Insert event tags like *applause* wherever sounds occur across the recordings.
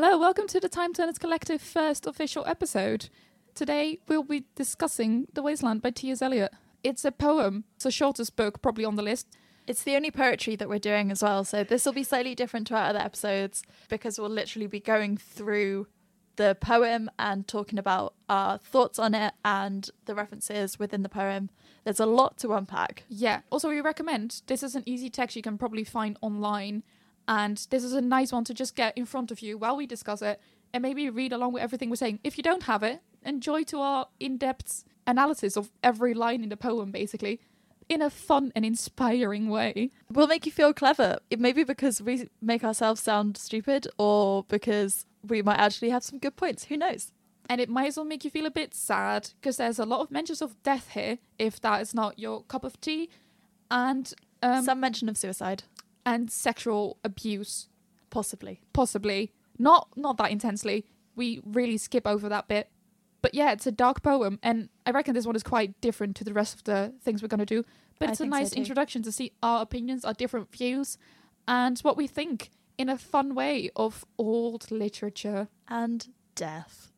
Hello, welcome to the Time Turners Collective first official episode. Today we'll be discussing The Wasteland by T.S. Eliot. It's a poem. It's the shortest book probably on the list. It's the only poetry that we're doing as well, so this will be slightly different to our other episodes because we'll literally be going through the poem and talking about our thoughts on it and the references within the poem. There's a lot to unpack. Yeah. Also, we recommend this is an easy text you can probably find online, and this is a nice one to just get in front of you while we discuss it and maybe read along with everything we're saying. If you don't have it, enjoy to our in-depth analysis of every line in the poem, basically, in a fun and inspiring way. We'll make you feel clever. It may be because we make ourselves sound stupid or because we might actually have some good points. Who knows? And it might as well make you feel a bit sad because there's a lot of mentions of death here, if that is not your cup of tea, and um, some mention of suicide, and sexual abuse, possibly. possibly not not that intensely. We really skip over that bit, but yeah, it's a dark poem, and I reckon this one is quite different to the rest of the things we're gonna do. But I it's a think so nice introduction to see our opinions, our different views, and what we think in a fun way of old literature. And death.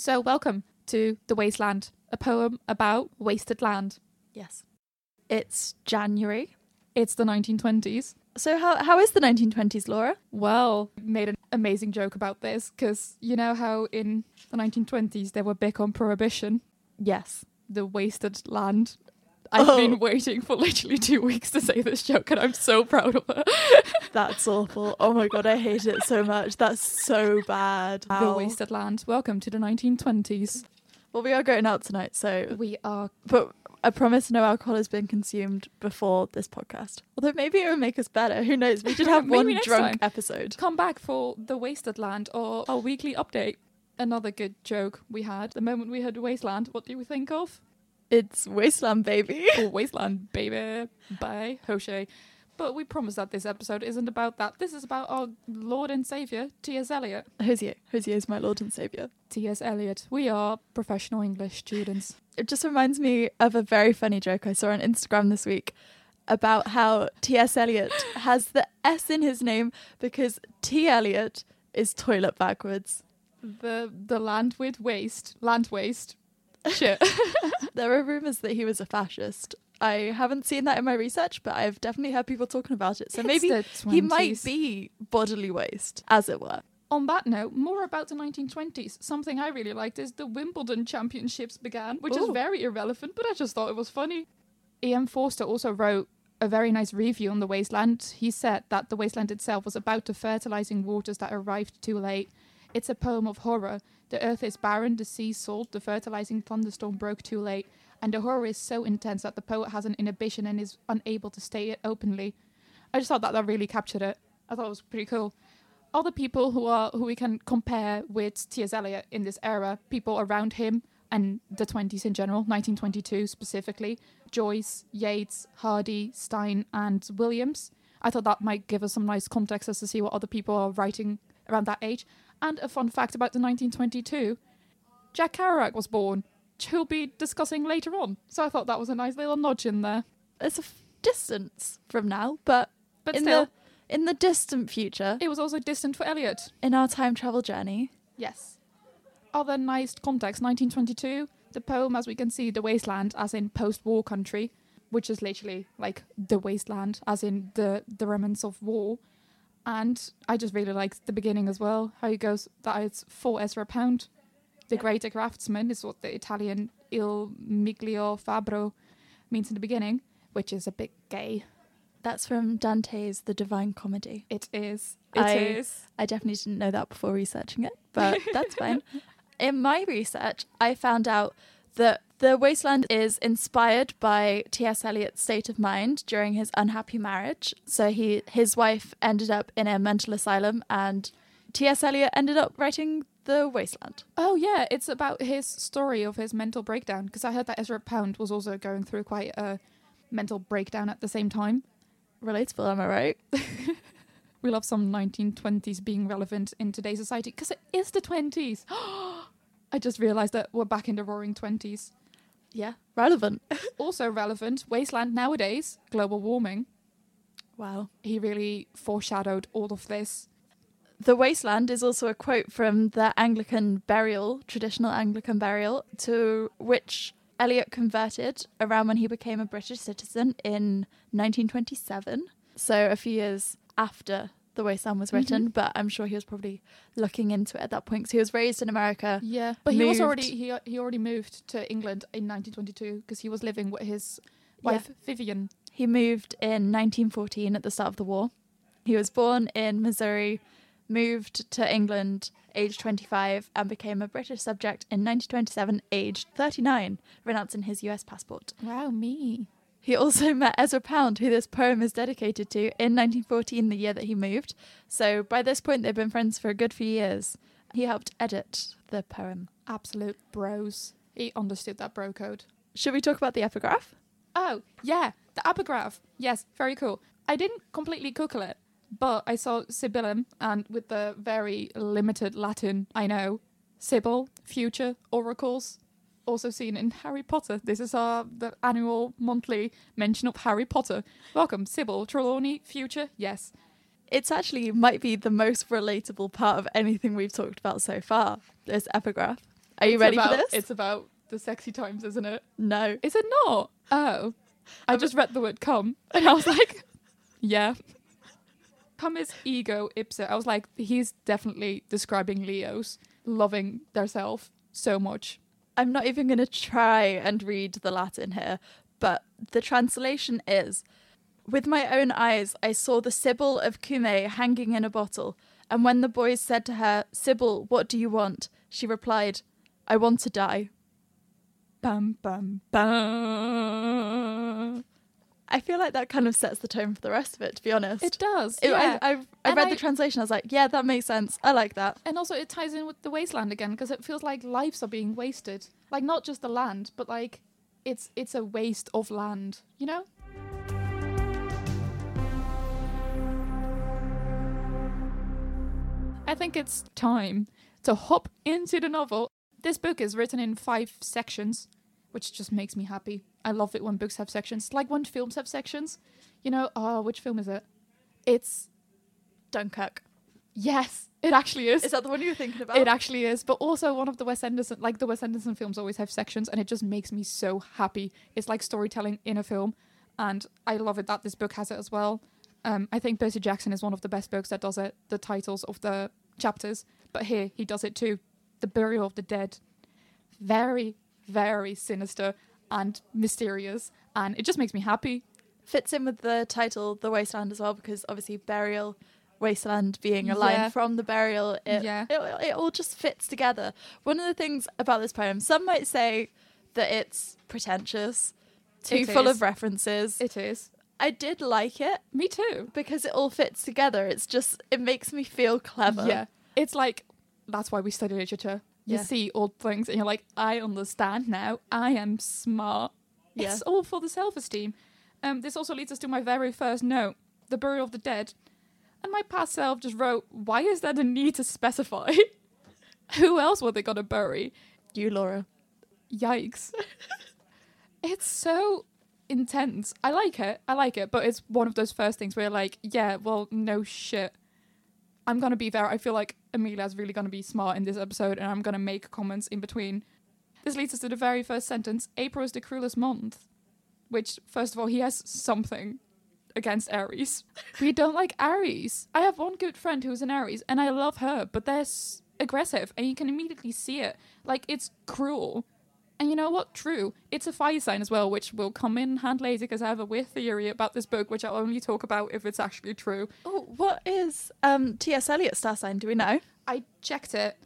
So, welcome to The Wasteland, a poem about wasted land. Yes. It's January. It's the 1920s. So how how is the 1920s, Laura? Well, made an amazing joke about this because you know how in the 1920s they were big on prohibition, Yes. the wasted land. I've Oh. been waiting for literally two *laughs* weeks to say this joke, and I'm so proud of it. *laughs* *laughs* That's awful. Oh my god, I hate it so much. That's so bad. The wasted land. Welcome to the 1920s. Well, we are going out tonight, so We are. but I promise no alcohol has been consumed before this podcast. Although maybe it would make us better. Who knows? We should *laughs* have one drunk time. episode. Come back for the wasted land or our weekly update. Another good joke we had the moment we heard wasteland. What do we think of? It's Wasteland, baby. or Wasteland, baby, by Hozier. But we promise that this episode isn't about that. This is about our Lord and Savior, T.S. Eliot. Hozier. Hozier is my lord and savior. T.S. Eliot. We are professional English students. It just reminds me of a very funny joke I saw on Instagram this week about how T.S. Eliot has the S in his name because T. Eliot is toilet backwards. The the land with waste, land waste. Shit. *laughs* There are rumours that he was a fascist. I haven't seen that in my research, but I've definitely heard people talking about it. So It's maybe he might be bodily waste, as it were. On that note, more about the 1920s. Something I really liked is the Wimbledon Championships began, which is very irrelevant, but I just thought it was funny. E.M. Forster also wrote a very nice review on the wasteland. He said that the wasteland itself was about the fertilizing waters that arrived too late. It's a poem of horror. The earth is barren, the sea salt, the fertilizing thunderstorm broke too late, and the horror is so intense that the poet has an inhibition and is unable to state it openly. I just thought that that really captured it. I thought it was pretty cool other people who are who we can compare with T.S. Eliot in this era, people around him and the 20s in general, 1922 specifically, Joyce, Yeats, Hardy, Stein, and Williams. I thought that might give us some nice context as to see what other people are writing around that age. And a fun fact about the 1922, Jack Kerouac was born, which we'll be discussing later on. So I thought that was a nice little nudge in there. It's a f- distance from now, but, But in still, the in the distant future, it was also distant for Eliot. in our time travel journey, Yes. Other nice context 1922, the poem, as we can see, The Wasteland, as in post war country, which is literally like the wasteland, as in the, the remnants of war. And I just really liked the beginning as well, how he goes that it's for Ezra Pound. The Yep. greater craftsman is what the Italian il miglio fabbro means in the beginning, which is a bit gay. that's from Dante's The Divine Comedy. It is. It is. I- I definitely didn't know that before researching it, but *laughs* that's fine. In my research, I found out that The Wasteland is inspired by T.S. Eliot's state of mind during his unhappy marriage. So he his wife ended up in a mental asylum and T.S. Eliot ended up writing The Wasteland. Oh yeah, it's about his story of his mental breakdown because I heard that Ezra Pound was also going through quite a mental breakdown at the same time. Relatable, am I right? *laughs* We love some 1920s being relevant in today's society because it is the 20s. *gasps* I just realized that we're back in the roaring 20s. Yeah, relevant. *laughs* Also relevant, wasteland nowadays, global warming. wow. He really foreshadowed all of this. The Wasteland is also a quote from the Anglican burial, traditional Anglican burial, to which Eliot converted around when he became a British citizen in 1927. So a few years after The Wasteland was written, mm-hmm. but I'm sure he was probably looking into it at that point because he was raised in America. Yeah, but he was already he he already moved to England in 1922 because he was living with his wife Vivienne. He moved in 1914 at the start of the war. He was born in Missouri, moved to England aged 25, and became a British subject in 1927, aged 39, renouncing his US passport. Wow, me. He also *laughs* met Ezra Pound, who this poem is dedicated to, in 1914, the year that he moved. So by this point, they've been friends for a good few years. He helped edit the poem. Absolute bros. He understood that bro code. Should we talk about the epigraph? Oh, yeah, the epigraph. Yes, very cool. I didn't completely Google it, but I saw Sibyllum, and with the very limited Latin I know, Sibyl, future, oracles, also seen in Harry Potter. This is our the annual monthly mention of Harry Potter. Welcome, Sybil, Trelawney, future, yes. It's actually might be the most relatable part of anything we've talked about so far. This epigraph. Are you It's ready about- for this? It's about the sexy times, isn't it? no. Is it not? Oh. I just read the word come and I was like, *laughs* yeah. Come ego ipsa. I was like, he's definitely describing Leos loving theirself so much. I'm not even going to try and read the Latin here, but the translation is With my own eyes, I saw the Sibyl of Cumae hanging in a bottle, and when the boys said to her, Sibyl, what do you want? She replied, I want to die. Bam, bam, bam. I feel like that kind of sets the tone for the rest of it, to be honest. It does. It- yeah. I, I, I read I- the translation, I was like, yeah, that makes sense. I like that. and also, it ties in with the wasteland again because it feels like lives are being wasted. Like not just the land, but like it's it's a waste of land. You know? I think it's time to hop into the novel. This book is written in five sections, which just makes me happy. I love it when books have sections, like when films have sections. You know, oh, which film is it? It's Dunkirk. yes, it actually is. Is that the one you're thinking about? It actually is, but also one of the Wes Anderson, like the Wes Anderson films, always have sections, and it just makes me so happy. It's like storytelling in a film, and I love it that this book has it as well. Um, I think Percy Jackson is one of the best books that does it. The titles of the chapters, but here he does it too. The Burial of the Dead, very, very sinister and mysterious, and it just makes me happy. fits in with the title The Wasteland as well because obviously burial wasteland being a line Yeah. from the burial it, Yeah. it, it all just fits together one of the things about this poem some might say that it's pretentious too It full is. of references It is. i did like it Me too. because it all fits together it's just it makes me feel clever Yeah. It's like that's why we study literature. You Yeah. see old things and you're like, I understand now. I am smart. Yeah. It's all for the self esteem. Um, this also leads us to my very first note, the burial of the dead. And my past self just wrote, Why is there a need to specify? *laughs* Who else were they gonna bury? you laura Yikes. *laughs* it's so intense. I like it. I like it, but it's one of those first things where you're like, yeah, well, no shit. I'm gonna be there. I feel like Amelia's really gonna be smart in this episode, and I'm gonna make comments in between. This leads us to the very first sentence. April is the cruelest month. Which, first of all, he has something against Aries. We don't like Aries. I have one good friend who's an Aries, and I love her, but they're s- aggressive, and you can immediately see it. Like, it's cruel. And you know what? True. It's a fire sign as well, which will come in hand later because I have a weird theory about this book, which I'll only talk about if it's actually true. oh what is um ts Eliot's star sign do we know I checked it,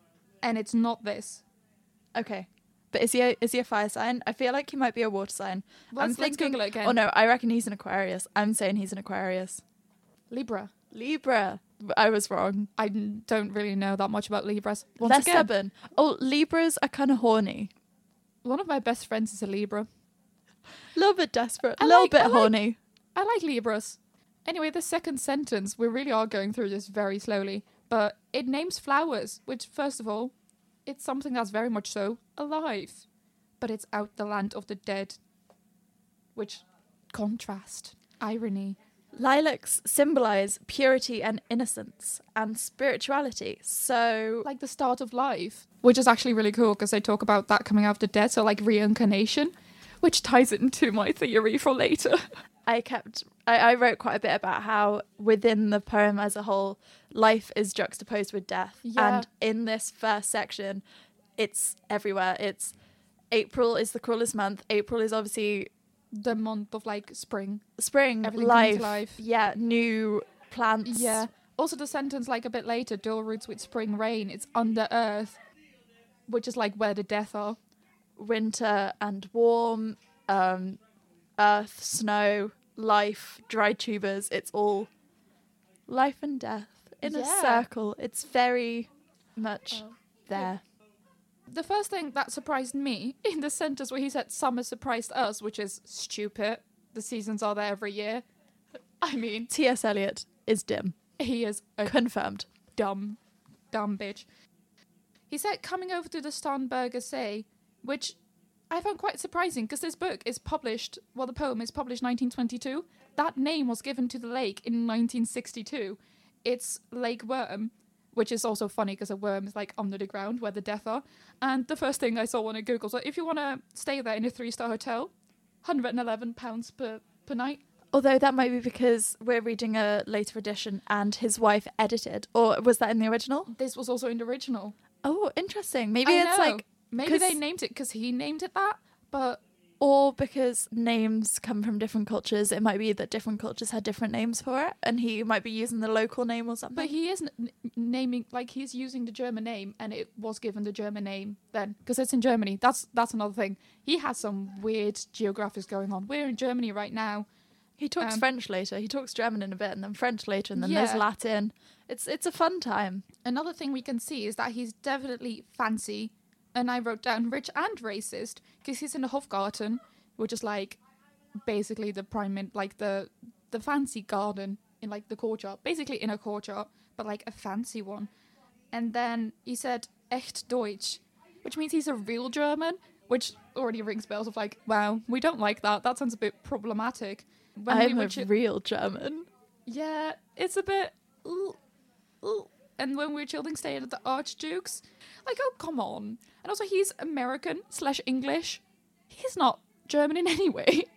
and it's not this. okay but is he a, is he a fire sign? I feel like he might be a water sign. I'm Let's, let's. Google it again. Oh no, I reckon he's an Aquarius. I'm saying he's an Aquarius. Libra. Libra. I was wrong. I don't really know that much about Libras. Once They're again, stubborn. Oh, Libras are kind of horny. One of my best friends is a Libra. A little bit desperate. a little like- bit I like- horny. I like Libras. Anyway, the second sentence, we really are going through this very slowly, but it names flowers, which, first of all, it's something that's very much so alive, but it's out the land of the dead, which contrast, irony. Lilacs symbolize purity and innocence and spirituality. So, Like the start of life, which is actually really cool because they talk about that coming after death, so like reincarnation, which ties into my theory for later. *laughs* I kept, I, I wrote quite a bit about how within the poem as a whole, life is juxtaposed with death. Yeah. And in this first section, it's everywhere. It's April is the cruelest month. April is obviously the month of like spring. spring, Everything life, life. Yeah, new plants. Yeah. Also, the sentence like a bit later, dual roots with spring rain. It's under earth, which is like where the death are. winter and warm, um, earth, snow, life, dry tubers. It's all life and death in a circle. It's very much Oh. there. The first thing that surprised me *laughs* in the sentence where he said summer surprised us, which is stupid. The seasons are there every year. I mean, T.S. Eliot is dim. he is a Confirmed. dumb, dumb bitch. He said coming over to the Starnberger See, which I found quite surprising because this book is published, well, the poem is published 1922. That name was given to the lake in 1962. It's Lake Worm, which is also funny because a worm is like under the ground where the death are. And the first thing I saw when I googled, so if you want to stay there in a three star hotel, 111 pounds per per night. Although that might be because we're reading a later edition and his wife edited. Or was that in the original? This was also in the original. Oh, interesting. Maybe I it's know. like maybe they named it because he named it that, but or because names come from different cultures, it might be that different cultures had different names for it, and he might be using the local name or something. But he is n- naming like he's using the German name, and it was given the German name then because it's in Germany. That's that's another thing. He has some weird geographics going on. We're in Germany right now. he talks um, French later. He talks German in a bit, and then French later, and then there's Latin. It's it's a fun time. Another thing we can see is that he's definitely fancy, and I wrote down rich and racist because he's in the Hofgarten, which is like basically the prime min- like the the fancy garden in like the courtyard, basically in a courtyard, but like a fancy one. And then he said echt Deutsch, which means he's a real German, which already rings bells of like, wow, we don't like that. That sounds a bit problematic. When we I'm were a chi- real German. yeah, it's a bit. ooh, ooh. And when we were children staying at the Archduke's, like, oh, come on. And also, he's American slash English. He's not German in any way. *laughs*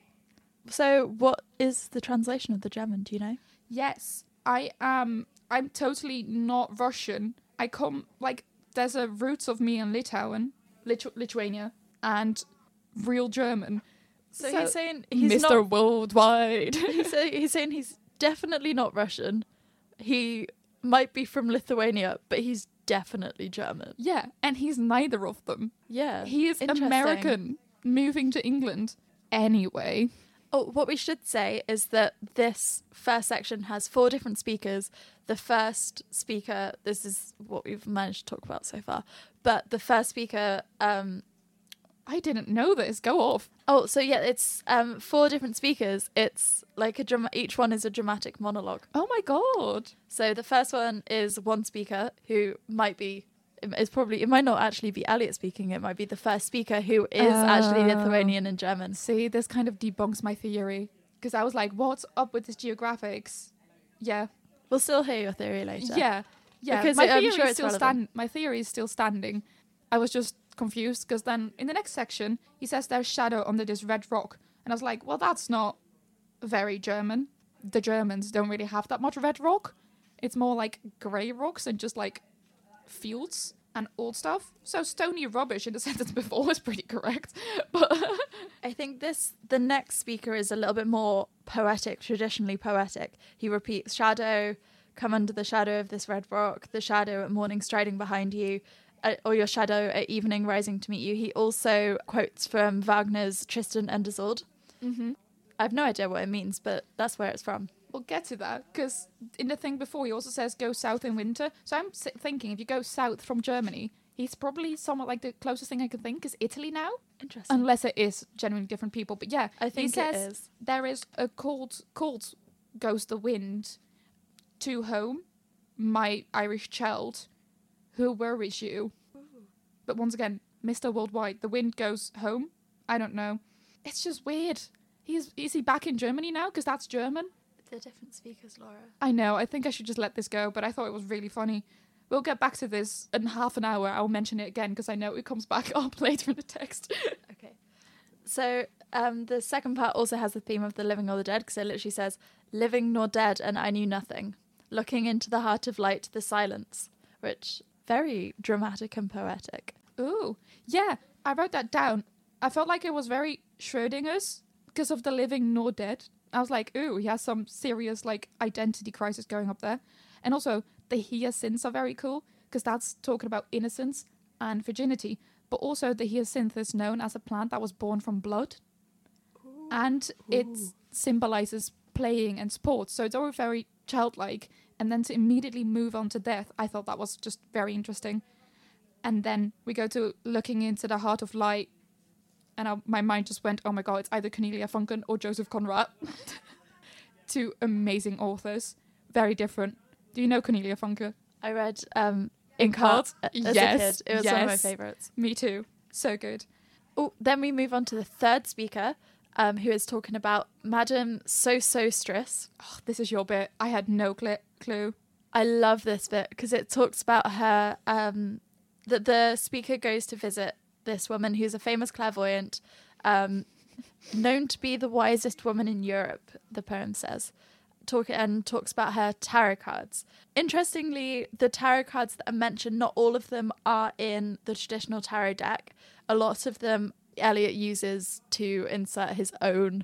So, what is the translation of the German? Do you know? Yes, I am. I'm totally not Russian. I come, like, there's a roots of me in Litauen, Litu- Lithuania, and real German. So, he's saying he's Mr. not. Worldwide. *laughs* He's, he's saying he's definitely not Russian. He might be from Lithuania, but he's definitely German. yeah, and he's neither of them. Yeah, He is. American, moving to England anyway. Oh, what we should say is that this first section has four different speakers. The first speaker, this is what we've managed to talk about so far, but the first speaker, um, I didn't know this. Go off. oh, so yeah, it's um, four different speakers. It's like a drama, each one is a dramatic monologue. Oh my god. So the first one is one speaker who might be, it's probably, it might not actually be Elliot speaking, it might be the first speaker who is actually Oh. Lithuanian and German. See, this kind of debunks my theory because I was like, "What's up with this geographics?" Yeah, We'll still hear your theory later. yeah, yeah. Because my I'm theory sure is still stand. My theory is still standing. I was just confused because then in the next section he says there's shadow under this red rock, and I was like, "Well, that's not very German. The Germans don't really have that much red rock. It's more like grey rocks and just like fields." And old stuff. So stony rubbish in the *laughs* sentence before was pretty correct. *laughs* But I think this the next speaker is a little bit more poetic, traditionally poetic. He repeats shadow, come under the shadow of this red rock, the shadow at morning striding behind you, or your shadow at evening rising to meet you. He also quotes from Wagner's Tristan and Isolde. mm-hmm. I have no idea what it means, but that's where it's from. we'll get to that because in the thing before he also says go south in winter. So I'm thinking if you go south from Germany, he's probably somewhat like the closest thing I can think is Italy now, Interesting. unless it is genuinely different people. But yeah, I he think says it is. there is a cold, cold goes the wind to home, my Irish child, who worries you. But once again, Mr. Worldwide, the wind goes home. I don't know. It's just weird. He's is he back in Germany now? Because that's German. They're different speakers, Laura. I know. I think I should just let this go, but I thought it was really funny. We'll get back to this in half an hour. I'll mention it again because I know it comes *laughs* back up later in the text. *laughs* Okay. So um, the second part also has the theme of the living or the dead because it literally says, living nor dead, and I knew nothing. Looking into the heart of light, the silence, which very dramatic and poetic. Ooh, yeah, I wrote that down. I felt like it was very Schrodinger's because of the living nor dead. I was like, ooh, he has some serious like identity crisis going up there. And also, the hyacinths are very cool because that's talking about innocence and virginity. But also, the hyacinth is known as a plant that was born from blood, and it symbolizes playing and sports. So it's all very childlike. And then to immediately move on to death, I thought that was just very interesting. And then we go to looking into the heart of light, and I, my mind just went, "Oh my god, it's either Cornelia Funken or Joseph Conrad." *laughs* Two amazing authors, very different. Do you know Cornelia Funke? I read um, In Inkheart Cult? as Yes, a kid. It was one of my favorites. Me too. So good. Oh, then we move on to the third speaker, um, who is talking about Madame Sosostris. Oh, this is your bit. I had no cl- clue. I love this bit because it talks about her um, that the speaker goes to visit this woman who's a famous clairvoyant, um, known to be the wisest woman in Europe. The poem says, talk and talks about her tarot cards. Interestingly, the tarot cards that are mentioned, not all of them are in the traditional tarot deck. A lot of them Eliot uses to insert his own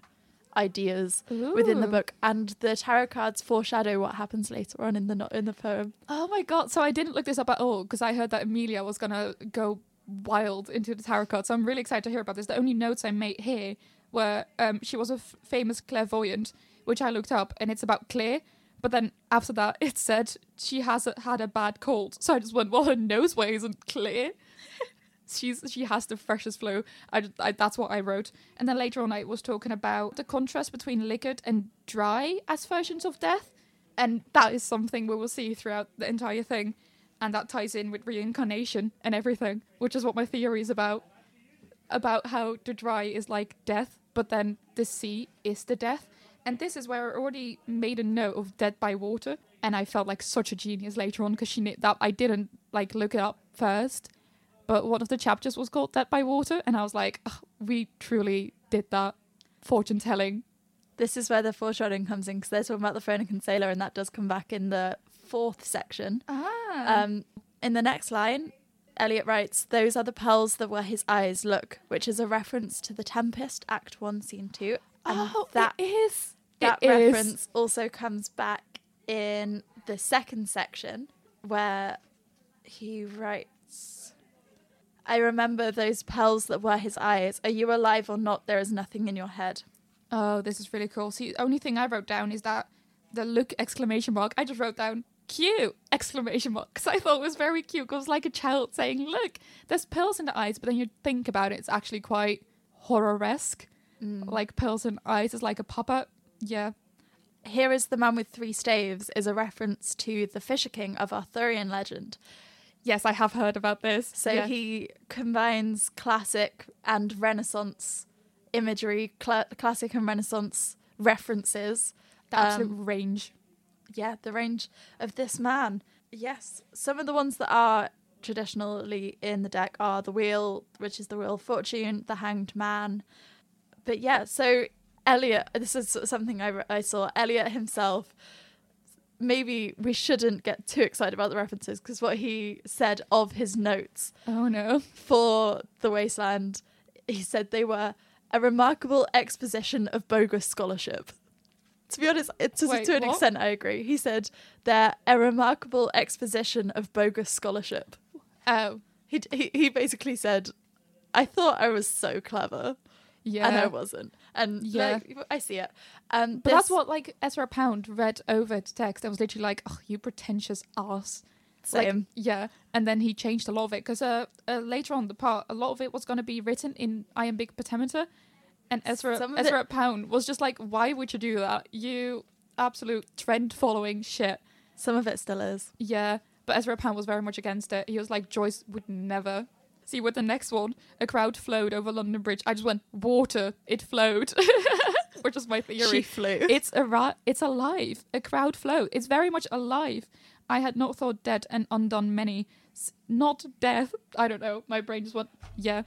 ideas within the book, and the tarot cards foreshadow what happens later on in the no- in the poem. Oh my god! So I didn't look this up at all because I heard that Amelia was gonna go wild into the tarot card. So I'm really excited to hear about this. The only notes I made here were um, she was a f- famous clairvoyant, which I looked up, and it's about Claire. But then after that, it said she has a, had a bad cold. So I just went, well, her nose way isn't clear. *laughs* She's she has the freshest flow. I, I that's what I wrote. And then later on, I was talking about the contrast between liquid and dry as versions of death, and that is something we will see throughout the entire thing, and that ties in with reincarnation and everything, which is what my theory is about. About how the dry is like death, but then the sea is the death. And this is where I already made a note of dead by water, and I felt like such a genius later on because she knew that I didn't like look it up first but one of the chapters was called Dead by Water, and I was like, "Ugh, we truly did that fortune telling. This is where the foreshadowing comes in because they're talking about the Phoenician sailor, and that does come back in the fourth section. Ah. Um, in the next line, Eliot writes, "Those are the pearls that were his eyes. Look," which is a reference to the Tempest, Act One, Scene Two, and oh, that it is. that It is. reference also comes back in the second section where he writes I remember those pearls that were his eyes. Are you alive or not? There is nothing in your head. Oh, this is really cool. See, the only thing I wrote down is that the look exclamation mark. I just wrote down cute exclamation mark because I thought it was very cute. 'cause It was like a child saying, "Look, there's pills in the eyes," but then you think about it, it's actually quite horror-esque. Mm. Like pills in eyes is like a pop-up. Yeah. Here is the man with three staves is a reference to the Fisher King of Arthurian legend. Yes, I have heard about this. So Yeah. he combines classic and Renaissance imagery, cla classic and Renaissance references. the absolute um, range. yeah, the range of this man. Yes, some of the ones that are traditionally in the deck are the wheel, which is the wheel of fortune, the hanged man. But yeah, so Eliot, this is something I, I saw. Eliot himself. Maybe we shouldn't get too excited about the references because what he said of his notes Oh no. for the wasteland, he said they were a remarkable exposition of bogus scholarship. To be honest, it, to, Wait, to an what? extent, I agree. He said they're a remarkable exposition of bogus scholarship. Oh. He, he he basically said, "I thought I was so clever." Yeah. and I wasn't. And Yeah. like, I see it. Um, But that's what like Ezra Pound read over to text. I was literally like, "Oh, you pretentious ass." Like, same. yeah, and then he changed a lot of it because uh, uh, later on the part, a lot of it was going to be written in iambic pentameter, and Ezra Some Ezra Pound was just like, "Why would you do that? You absolute trend following shit." Some of it still is. Yeah, but Ezra Pound was very much against it. He was like, "Joyce would never." See, with the next one, a crowd flowed over London Bridge. I just went, "Water, it flowed," *laughs* which is my theory She flew. it's a ra- it's alive. A crowd flow. It's very much alive. I had not thought dead and undone many. S- not death. I don't know. My brain just went. Yeah.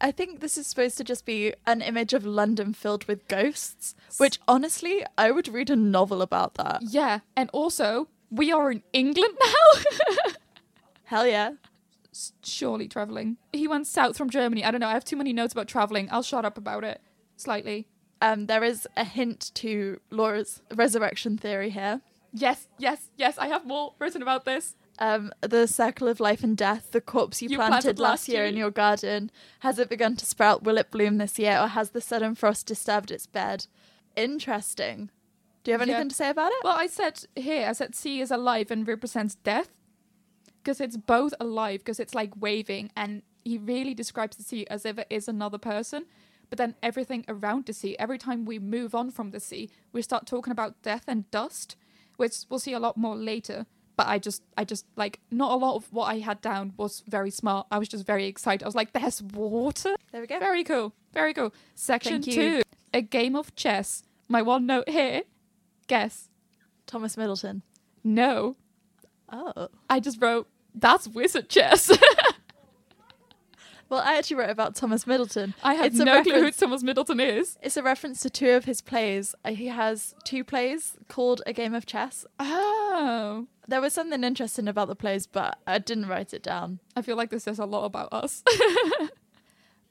I think this is supposed to just be an image of London filled with ghosts, which honestly, I would read a novel about that. Yeah. And also, we are in England *laughs* now. Hell yeah. Surely traveling. He went south from Germany. I don't know. I have too many notes about traveling. I'll shut up about it slightly. Um, there is a hint to Laura's resurrection theory here. Yes, yes, yes. I have more written about this. Um, the circle of life and death, the corpse you, You planted, planted last year year. in your garden, has it begun to sprout? Will it bloom this year, or has the sudden frost disturbed its bed? Interesting. Do you have Yeah. anything to say about it? Well, I said here, I said sea is alive and represents death. Because it's both alive, because it's like waving, and he really describes the sea as if it is another person. But then everything around the sea, every time we move on from the sea, we start talking about death and dust, which we'll see a lot more later. But I just, I just like, not a lot of what I had down was very smart. I was just very excited. I was like, there's water. there we go. Very cool. Very cool. Section Thank two you. a game of chess. My one note here guess. Thomas Middleton. No. Oh. I just wrote, that's wizard chess. Well, I actually wrote about Thomas Middleton. *laughs* I have It's no clue who Thomas Middleton is. It's a reference to two of his plays. Uh, He has two plays called A Game of Chess. Oh. There was something interesting about the plays, but I didn't write it down. I feel like this says a lot about us. *laughs*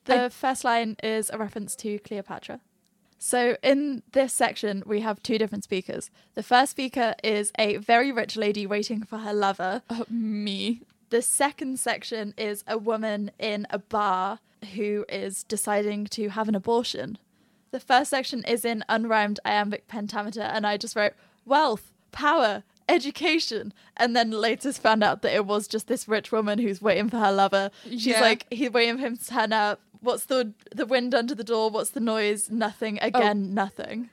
The first line is a reference to Cleopatra. So, in this section, we have two different speakers. The first speaker is a very rich lady waiting for her lover. Uh, me. The second section is a woman in a bar who is deciding to have an abortion. The first section is in unrhymed iambic pentameter, and I just wrote wealth, power, education, and then later found out that it was just this rich woman who's waiting for her lover. She's Yeah. like, he's waiting for him to turn up. What's the the wind under the door? What's the noise? Nothing. Oh. Again, nothing.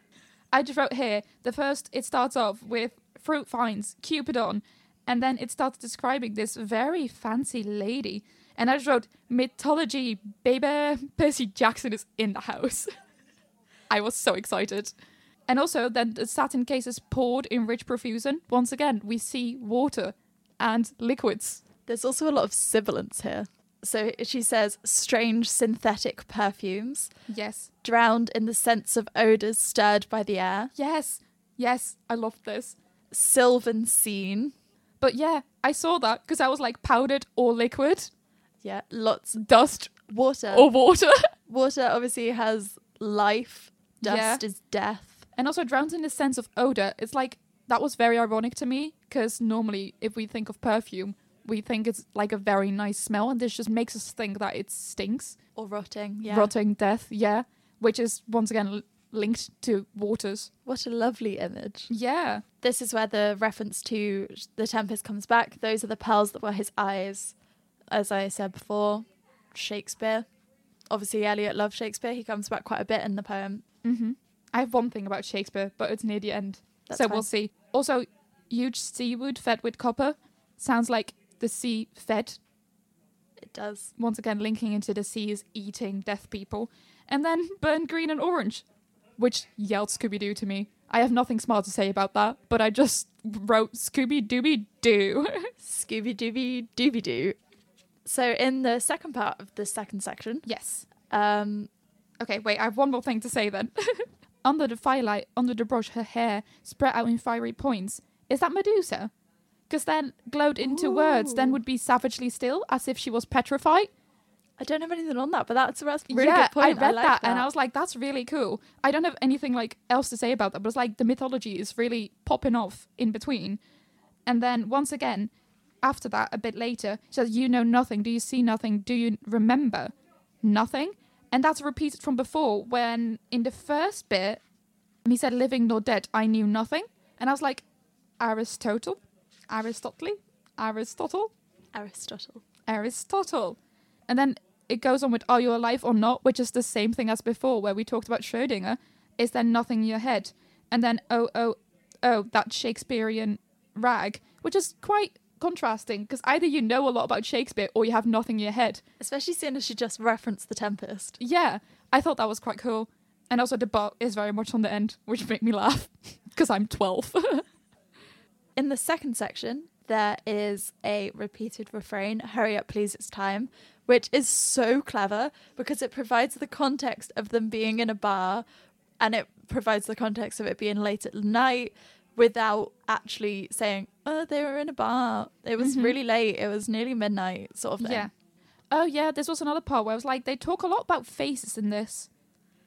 I just wrote here, the first, it starts off with fruit finds, Cupidon, and then it starts describing this very fancy lady. And I just wrote, mythology, baby. Percy Jackson is in the house. *laughs* I was so excited. And also, then the satin case is poured in rich profusion. Once again, we see water and liquids. There's also a lot of sibilance here. So she says, strange synthetic perfumes. Yes. drowned in the sense of odours stirred by the air, Yes. Yes. I loved this. sylvan scene. But yeah, I saw that because I was like powdered or liquid, Yeah, lots dust water. or water. *laughs* Water obviously has life. Dust is death. and also drowns in the sense of odor. It's like that was very ironic to me because normally if we think of perfume, we think it's like a very nice smell, and this just makes us think that it stinks, Or rotting. Yeah. rotting, death. Yeah, which is once again l- linked to waters. What a lovely image. Yeah, This is where the reference to the Tempest comes back. Those are the pearls that were his eyes. As I said before, Shakespeare. Obviously, Eliot loved Shakespeare. He comes back quite a bit in the poem. hmm I have one thing about Shakespeare, but it's near the end, That's so fine. we'll see. Also, huge seaweed fed with copper sounds like the sea fed It does. once again linking into the sea is eating death people, and then *laughs* burn green and orange, which yelled Scooby Doo to me. I have nothing smart to say about that, but I just wrote Scooby Dooby Doo. *laughs* Scooby Dooby Dooby Doo. So, in the second part of the second section, yes. um, Okay, wait, I have one more thing to say then. *laughs* under the firelight, under the brush, her hair spread out in fiery points. Is that Medusa? Because then glowed into words, then would be savagely still, as if she was petrified. I don't have anything on that, but that's, a really yeah, good point. I read like that, and I was like, that's really cool. I don't have anything like else to say about that, but it's like the mythology is really popping off in between. And then once again, after that, a bit later, she says, You know nothing. Do you see nothing? Do you remember nothing? And that's repeated from before when in the first bit he said living nor dead, I knew nothing. And I was like, Aristotle? Aristotle? Aristotle? Aristotle. Aristotle. And then it goes on with Are you alive or not? Which is the same thing as before, where we talked about Schrödinger. Is there nothing in your head? And then oh oh oh that Shakespearean rag, which is quite contrasting because either you know a lot about Shakespeare or you have nothing in your head. Especially seeing as she just referenced The Tempest. Yeah, I thought that was quite cool. And also the but is very much on the end, which made me laugh *laughs* because I'm 12. *laughs* In the second section, there is a repeated refrain, hurry up, please, it's time, which is so clever because it provides the context of them being in a bar and it provides the context of it being late at night without actually saying, oh, they were in a bar. It was Mhm. really late. It was nearly midnight, sort of thing. yeah. Oh, yeah, this was another part where I was like, they talk a lot about faces in this.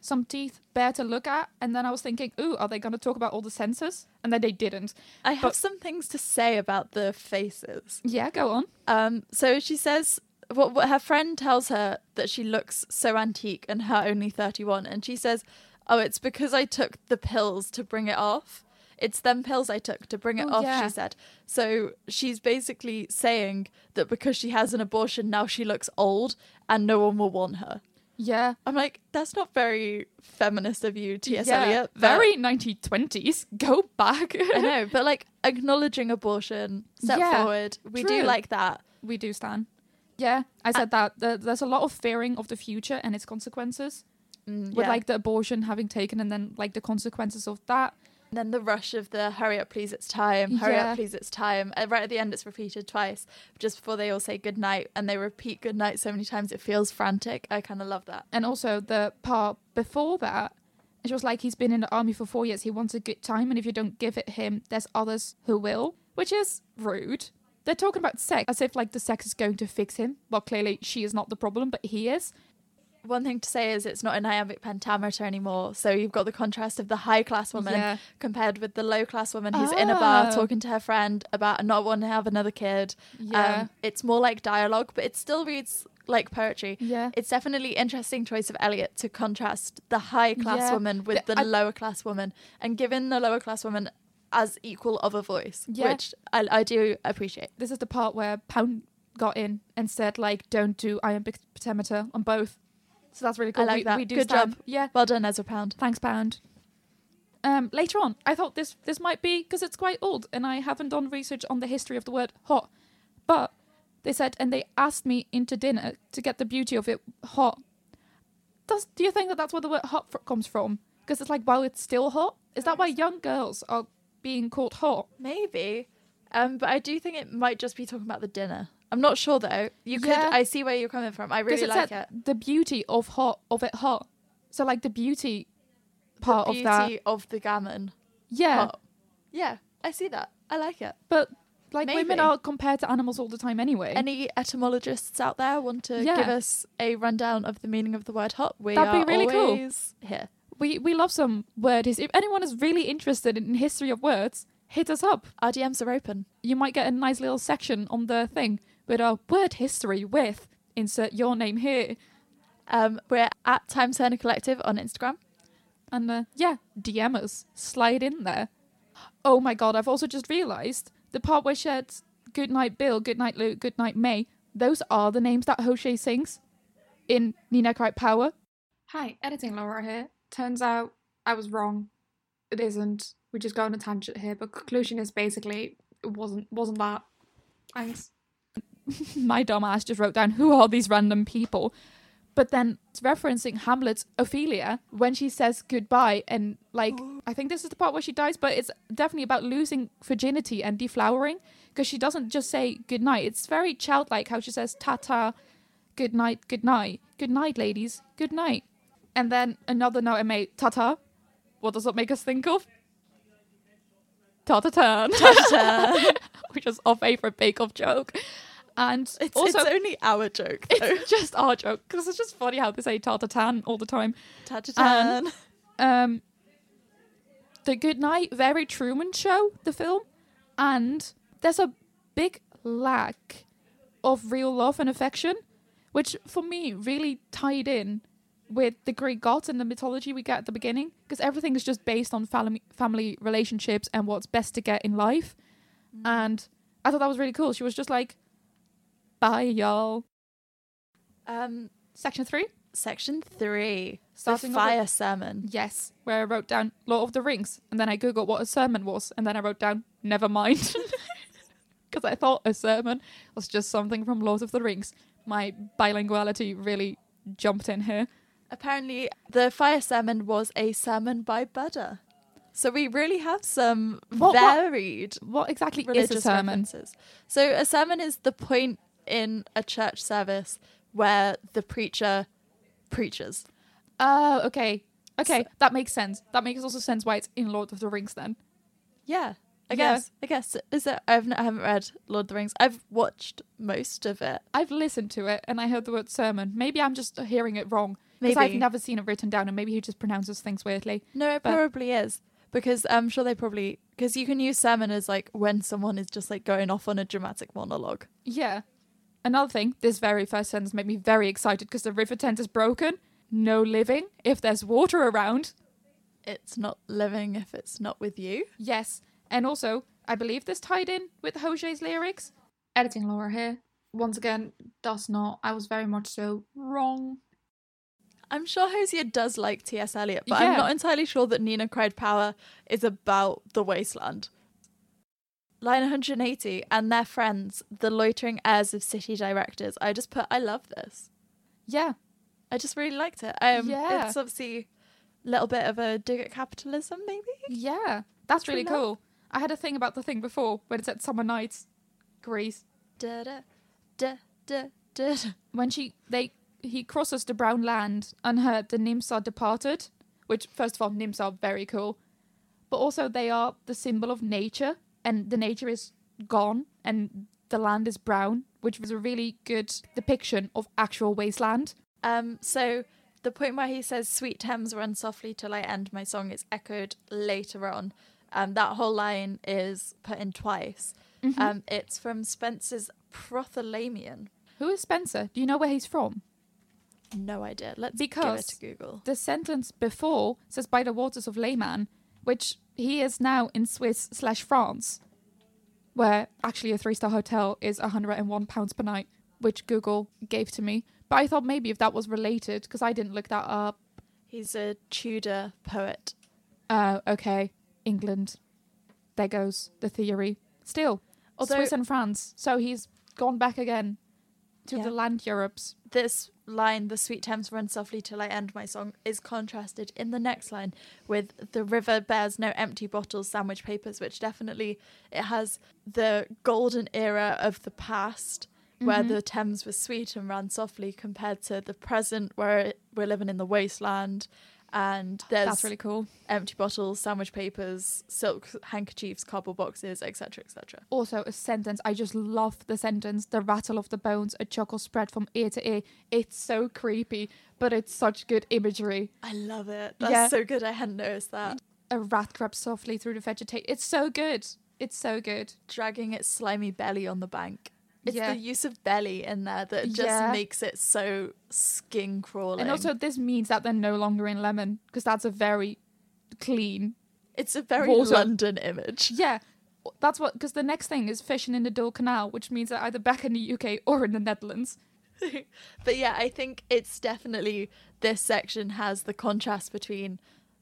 Some teeth bare to look at. And then I was thinking, ooh, are they going to talk about all the senses? And then they didn't. I have But- some things to say about the faces. Yeah, go on. Um, so she says what, what her friend tells her that she looks so antique and her only 31 and she says oh it's because i took the pills to bring it off it's them pills i took to bring it Oh, off yeah. she said so she's basically saying that because she has an abortion now she looks old and no one will want her Yeah. i'm like that's not very feminist of you ts yeah, eliot Very 1920s. Go back. i know *laughs* but like acknowledging abortion step Yeah, forward we true. do like that we do stand. Yeah, I said that. There's a lot of fearing of the future and its consequences. Mm, With yeah. like the abortion having taken and then like the consequences of that. And then the rush of the hurry up, please, it's time. Hurry Yeah. up, please, it's time. And right at the end, it's repeated twice, just before they all say good night, and they repeat good night so many times it feels frantic. I kind of love that. And also the part before that, it's just like he's been in the army for four years. He wants a good time, and if you don't give it him, there's others who will, which is rude. They're talking about sex as if like the sex is going to fix him. Well, clearly she is not the problem, but he is. One thing to say is it's not an iambic pentameter anymore. So you've got the contrast of the high class woman Yeah. compared with the low class woman who's in a bar Oh. talking to her friend about not wanting to have another kid. Yeah. Um, it's more like dialogue, but it still reads like poetry. yeah. It's definitely interesting choice of Elliot to contrast the high class Yeah. woman with The- the I- lower class woman and giving the lower class woman as equal of a voice, Yeah. which I, I do appreciate. this is the part where Pound got in and said like, "Don't do iambic pentameter on both." So that's really cool. like we, that. we do Good stand. job. Yeah. Well done, Ezra Pound. Thanks, Pound. Um, later on, I thought this this might be because it's quite old, and I haven't done research on the history of the word hot. But they said, and they asked me into dinner to get the beauty of it hot. Does do you think that that's where the word hot fr- comes from? Because it's like while it's still hot, is that why young girls are being called hot? Maybe. Um, but I do think it might just be talking about the dinner. I'm not sure though. You could. Yeah. I see where you're coming from. I really it like it. the beauty of hot of it hot. So like the beauty part the of that. of the gammon. Yeah, Hot. Yeah, I see that. I like it. but like women are compared to animals all the time anyway. Any etymologists out there want to Yeah. give us a rundown of the meaning of the word hot? We That'd be are really cool. always here. We we love some word history. If anyone is really interested in history of words, hit us up. Our DMs are open. You might get a nice little section on the thing with our word history with insert your name here. Um, we're at Time Turner Collective on Instagram. And uh, yeah, DM us. Slide in there. Oh my god, I've also just realised the part where she said Good night Bill, good night Luke, good night May. Those are the names that Hozier sings in Nina Cried Power. Hi, editing Laura here. Turns out I was wrong. It isn't. We just go on a tangent here, but conclusion is basically it wasn't wasn't that. Thanks. *laughs* my dumb ass just wrote down who are these random people. But then it's referencing hamlet's ophelia when she says goodbye and like *gasps* i think this is the part where she dies but it's definitely about losing virginity and deflowering because she doesn't just say good night it's very childlike how she says ta-ta good night good night good night ladies good night and then another note i made ta-ta what does that make us think of? Ta-ta-tan Ta-ta. *laughs* which is our favorite bake off joke and It's, also it's only our joke, though. it's just our joke because it's just funny how they say tartatan all the time. Ta-ta-tan. Um, the Good Night, very Truman Show, the film, and there's a big lack of real love and affection, which for me really tied in with the Greek gods and the mythology we get at the beginning, because everything is just based on family family relationships and what's best to get in life. Mm. And I thought that was really cool. She was just like, "Bye, y'all." Um, Section three, section three, starting the off with- fire sermon. Yes, where I wrote down Lord of the Rings, and then I googled what a sermon was, and then I wrote down never mind, *laughs* because I thought a sermon was just something from Lord of the Rings. My bilinguality really jumped in here. Apparently, the fire sermon was a sermon by Buddha. So we really have some What- what- varied What exactly is a religious sermon? references. So a sermon is the point in a church service where the preacher preaches. Oh, okay, okay, So- that makes sense. That makes also sense why it's in Lord of the Rings then. Yeah, I Yeah. guess. I guess is it? I've n- I haven't read Lord of the Rings. I've watched most of it. I've listened to it and I heard the word sermon. Maybe I'm just hearing it wrong because I've never seen it written down, and maybe he just pronounces things weirdly. No, it But- probably is because I'm sure they probably because you can use sermon as like when someone is just like going off on a dramatic monologue. Yeah. Another thing, this very first sentence made me very excited because the river tent is broken. No living if there's water around. It's not living if it's not with you. Yes. And also, I believe this tied in with Hozier's lyrics. Editing Laura here. Once again, does not. I was very much so wrong. I'm sure Hozier does like T.S. Eliot, but Yeah. I'm not entirely sure that Nina Cried Power is about the wasteland. Line 180, and their friends, the loitering heirs of city directors. I just put, I love this. Yeah. I just really liked it. Um, Yeah. It's obviously a little bit of a dig at capitalism, maybe? Yeah. That's really True love. cool. I had a thing about the thing before when it said summer nights. Greece. Da da da da da. da. When she they he crosses the brown land unheard the nymphs are departed. Which first of all, nymphs are very cool. But also they are the symbol of nature and the nature is gone and the land is brown, which was a really good depiction of actual wasteland. Um, so the point where he says "Sweet Thames, run softly till I end my song" is echoed later on. Um, that whole line is put in twice. Mm-hmm. Um, it's from Spenser's Prothalamion. Who is Spenser? Do you know where he's from? No idea. Let's Because- give it to Google. The sentence before says by the waters of Leman, which he is now in Swiss slash France, where actually a three star hotel is 101 pounds per night, which Google gave to me. But I thought maybe if that was related, because I didn't look that up. He's a Tudor poet. Uh, okay, England. There goes the theory. Still, Although Swiss and France. So he's gone back again to Yeah. the land Europes. this line, "The sweet Thames run softly till I end my song," is contrasted in the next line with "The river bears no empty bottles, sandwich papers," which definitely it has the golden era of the past. Where Mhm. the Thames was sweet and ran softly, compared to the present, where we're living in the wasteland, and there's That's really cool. empty bottles, sandwich papers, silk handkerchiefs, cardboard boxes, etc., etc. also a sentence i just love the sentence the rattle of the bones a chuckle spread from ear to ear it's so creepy but it's such good imagery I love it. That's Yeah. so good. I hadn't noticed that. a rat crept softly through the vegetation it's so good it's so good dragging its slimy belly on the bank. It's Yeah. the use of belly in there that just Yeah. makes it so skin crawling. and also this means that they're no longer in lemon because that's a very clean it's a very water. London image. yeah that's what because the next thing is fishing in the Dole Canal, which means they're either back in the UK or in the Netherlands. *laughs* but yeah, I think it's definitely this section has the contrast between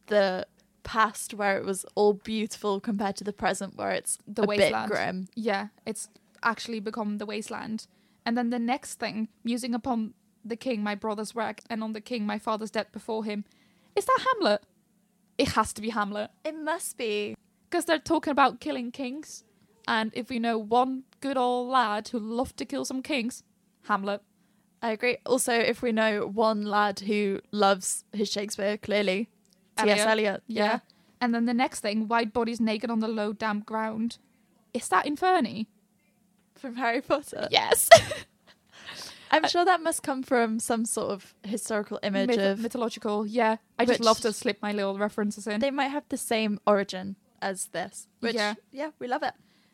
the past where it was all beautiful compared to the present where it's The a wasteland. bit grim. Yeah, it's actually become the wasteland. And then the next thing, musing upon the king, my brother's wreck, and on the king, my father's debt before him. Is that Hamlet? It has to be Hamlet. It must be. Because they're talking about killing kings. And if we know one good old lad who loved to kill some kings, Hamlet. I agree. Also, if we know one lad who loves his Shakespeare, clearly, T.S. Eliot. Eliot. Yeah. And then the next thing, white bodies naked on the low, damp ground. Is that Inferi? From Harry Potter. Yes. *laughs* I'm sure that must come from some sort of historical image Myth- of. mythological. Yeah. I just Which- love to slip my little references in. They might have the same origin as this. Which, Yeah. yeah, we love it.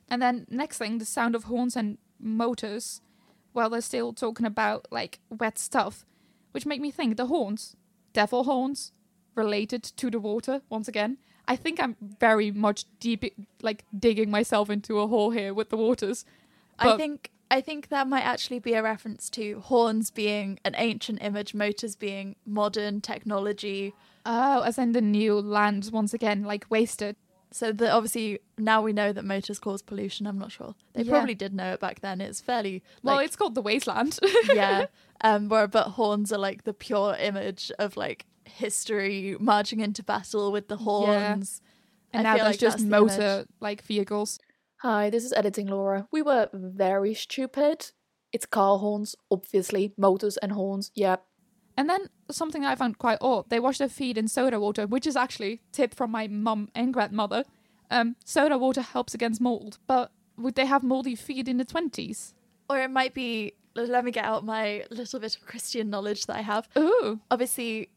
And then next thing, the sound of horns and motors. While they're still talking about like wet stuff, which make me think the horns. devil horns related to the water once again. I think I'm very much deep, like digging myself into a hole here with the waters. I think I think that might actually be a reference to horns being an ancient image, motors being modern technology. Oh, as in the new land once again, like wasted. So that obviously now we know that motors cause pollution. I'm not sure. They Yeah. probably did know it back then. It's fairly Well, it's called the wasteland. *laughs* yeah. *laughs* Um, where but horns are like the pure image of like history marching into battle with the horns. and I now there's like just motor like vehicles. Hi, this is editing Laura. We were very stupid. It's car horns, obviously. Motors and horns, yeah. And then something I found quite odd, they wash their feet in soda water, which is actually tip from my mum and grandmother. Um, soda water helps against mold, but would they have moldy feet in the twenties? Or it might be let me get out my little bit of Christian knowledge that I have. Ooh, obviously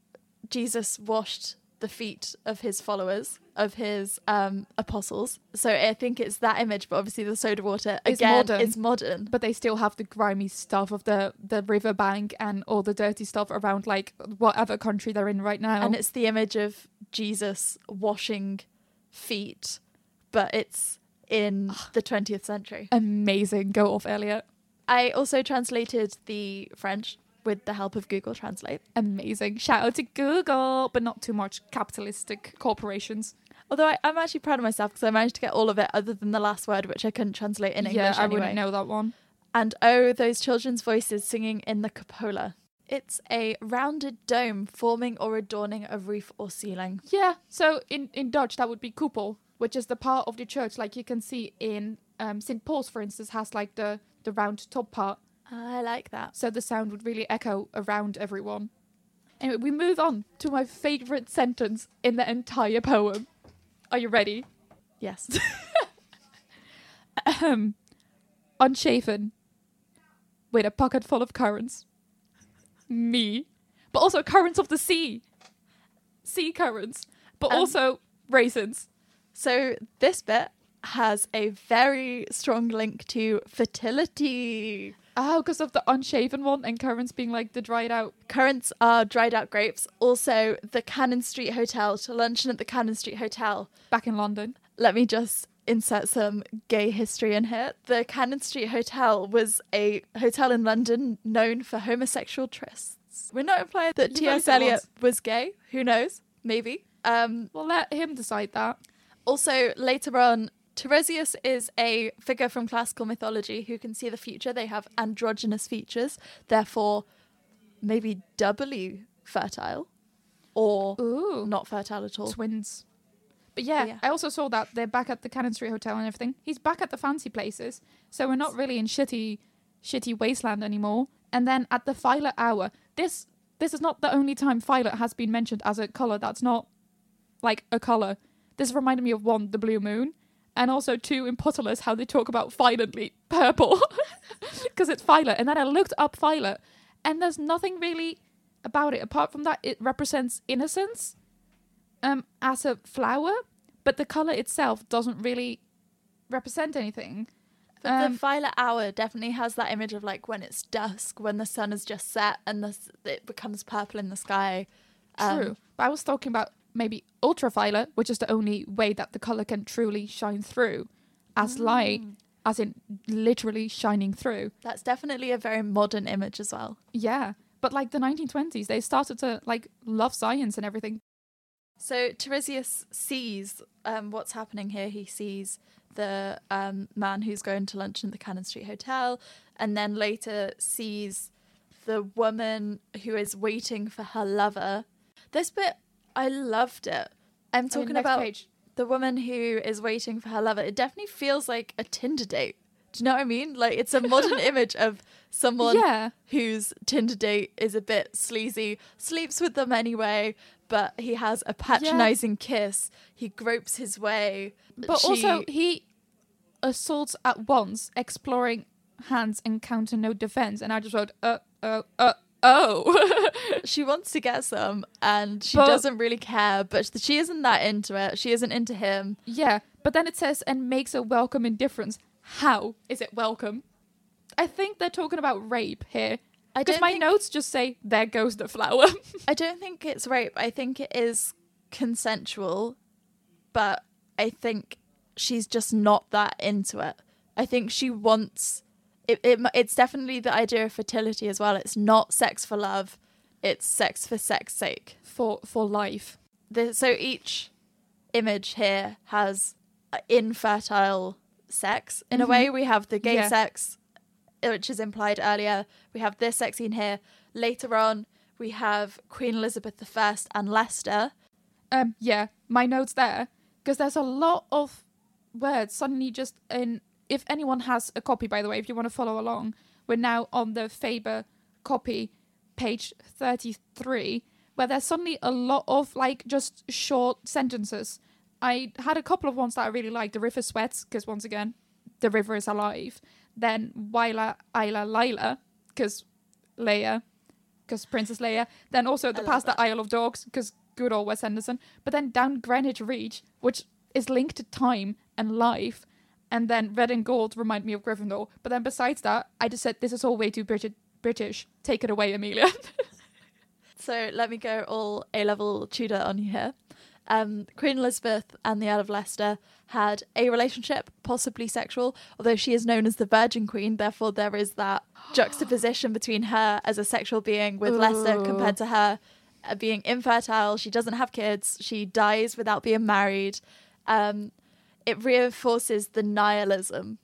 Jesus washed the feet of his followers, of his um apostles. So I think it's that image, but obviously the soda water It's again modern. is modern. but they still have the grimy stuff of the the riverbank and all the dirty stuff around like whatever country they're in right now. And it's the image of Jesus washing feet, but it's in the 20th century. amazing. Go off, Eliot. I also translated the French with the help of Google Translate. Amazing. Shout out to Google, but not too much capitalistic corporations. Although I, I'm actually proud of myself because I managed to get all of it other than the last word, which I couldn't translate in English yeah, I anyway. wouldn't know that one. And oh, those children's voices singing in the cupola. It's a rounded dome forming or adorning a roof or ceiling. Yeah, so in, in Dutch that would be koepel, which is the part of the church like you can see in um, St. Paul's, for instance, has like the, the round top part. I like that. So the sound would really echo around everyone. Anyway, we move on to my favourite sentence in the entire poem. Are you ready? Yes. *laughs* Ahem. Unshaven, with a pocket full of currants. Me. But also currents of the sea. Sea currents. But Um, also raisins. so this bit has a very strong link to fertility. Oh, because of the unshaven one and currants being like the dried out. Currants are dried out grapes. Also, the Cannon Street Hotel to luncheon at the Cannon Street Hotel. back in London. Let me just insert some gay history in here. The Cannon Street Hotel was a hotel in London known for homosexual trysts. We're not implying that T.S. Eliot was. was gay. Who knows? Maybe. Um, Well, let him decide that. also, later on, Tiresias is a figure from classical mythology who can see the future. They have androgynous features, therefore, maybe doubly fertile or Ooh. not fertile at all. twins. But yeah, Yeah. I also saw that they're back at the Cannon Street Hotel and everything. He's back at the fancy places, so we're not really in shitty, shitty wasteland anymore. And then at the Violet Hour, this this is not the only time violet has been mentioned as a color that's not like a color. This reminded me of one, the blue moon, and also two in Potterless, how they talk about violently purple *laughs* because it's violet. And then I looked up violet, and there's nothing really about it apart from that it represents innocence um as a flower, but the color itself doesn't really represent anything. But Um, the violet hour definitely has that image of like when it's dusk, when the sun has just set and the, it becomes purple in the sky. Um, True. but I was talking about maybe ultraviolet, which is the only way that the color can truly shine through as light, as in literally shining through. That's definitely a very modern image as well. Yeah. But like the 1920s, they started to like love science and everything. So Tiresias sees um, what's happening here. He sees the um, man who's going to lunch in the Cannon Street Hotel, and then later sees the woman who is waiting for her lover. This bit, I loved it. I'm talking next about page. the woman who is waiting for her lover. It definitely feels like a Tinder date. Do you know what I mean? Like it's a modern *laughs* image of someone Yeah. whose Tinder date is a bit sleazy, sleeps with them anyway, but he has a patronizing kiss. He gropes his way. But She- also, he assaults at once, exploring hands encounter no defense. And I just wrote, uh, uh, uh, oh. *laughs* she wants to get some and she But- doesn't really care, but she isn't that into it. She isn't into him. yeah. But then it says, and makes a welcome indifference. How is it welcome? I think they're talking about rape here. I Because don't my think, notes just say, there goes the flower. *laughs* I don't think it's rape. I think it is consensual, but I think she's just not that into it. I think she wants it, it it's definitely the idea of fertility as well. It's not sex for love. It's sex for sex sake. for for life. The, so each image here has uh, infertile sex. In a Mhm. way, we have the gay Yeah. sex, uh, which is implied earlier. We have this sex scene here. Later on, we have Queen Elizabeth I and Leicester. Um, yeah, my notes there because there's a lot of words suddenly just in. If anyone has a copy, by the way, if you want to follow along, we're now on the Faber copy, page thirty-three, where there's suddenly a lot of like just short sentences. I had a couple of ones that I really liked. The river sweats because once again, the river is alive. Then Wyla, Isla, Lila because Leia, because Princess Leia. Then also the past the. Isle of Dogs because good old Wes Anderson. But then down Greenwich Reach, which is linked to time and life. And then red and gold remind me of Gryffindor. But then besides that, I just said this is all way too British. British. Take it away, Amelia. *laughs* So let me go all A level Tudor on you here. Um, Queen Elizabeth and the Earl of Leicester had a relationship, possibly sexual, although she is known as the Virgin Queen. Therefore, there is that *gasps* juxtaposition between her as a sexual being with Leicester compared to her uh, being infertile. She doesn't have kids. She dies without being married. Um, it reinforces the nihilism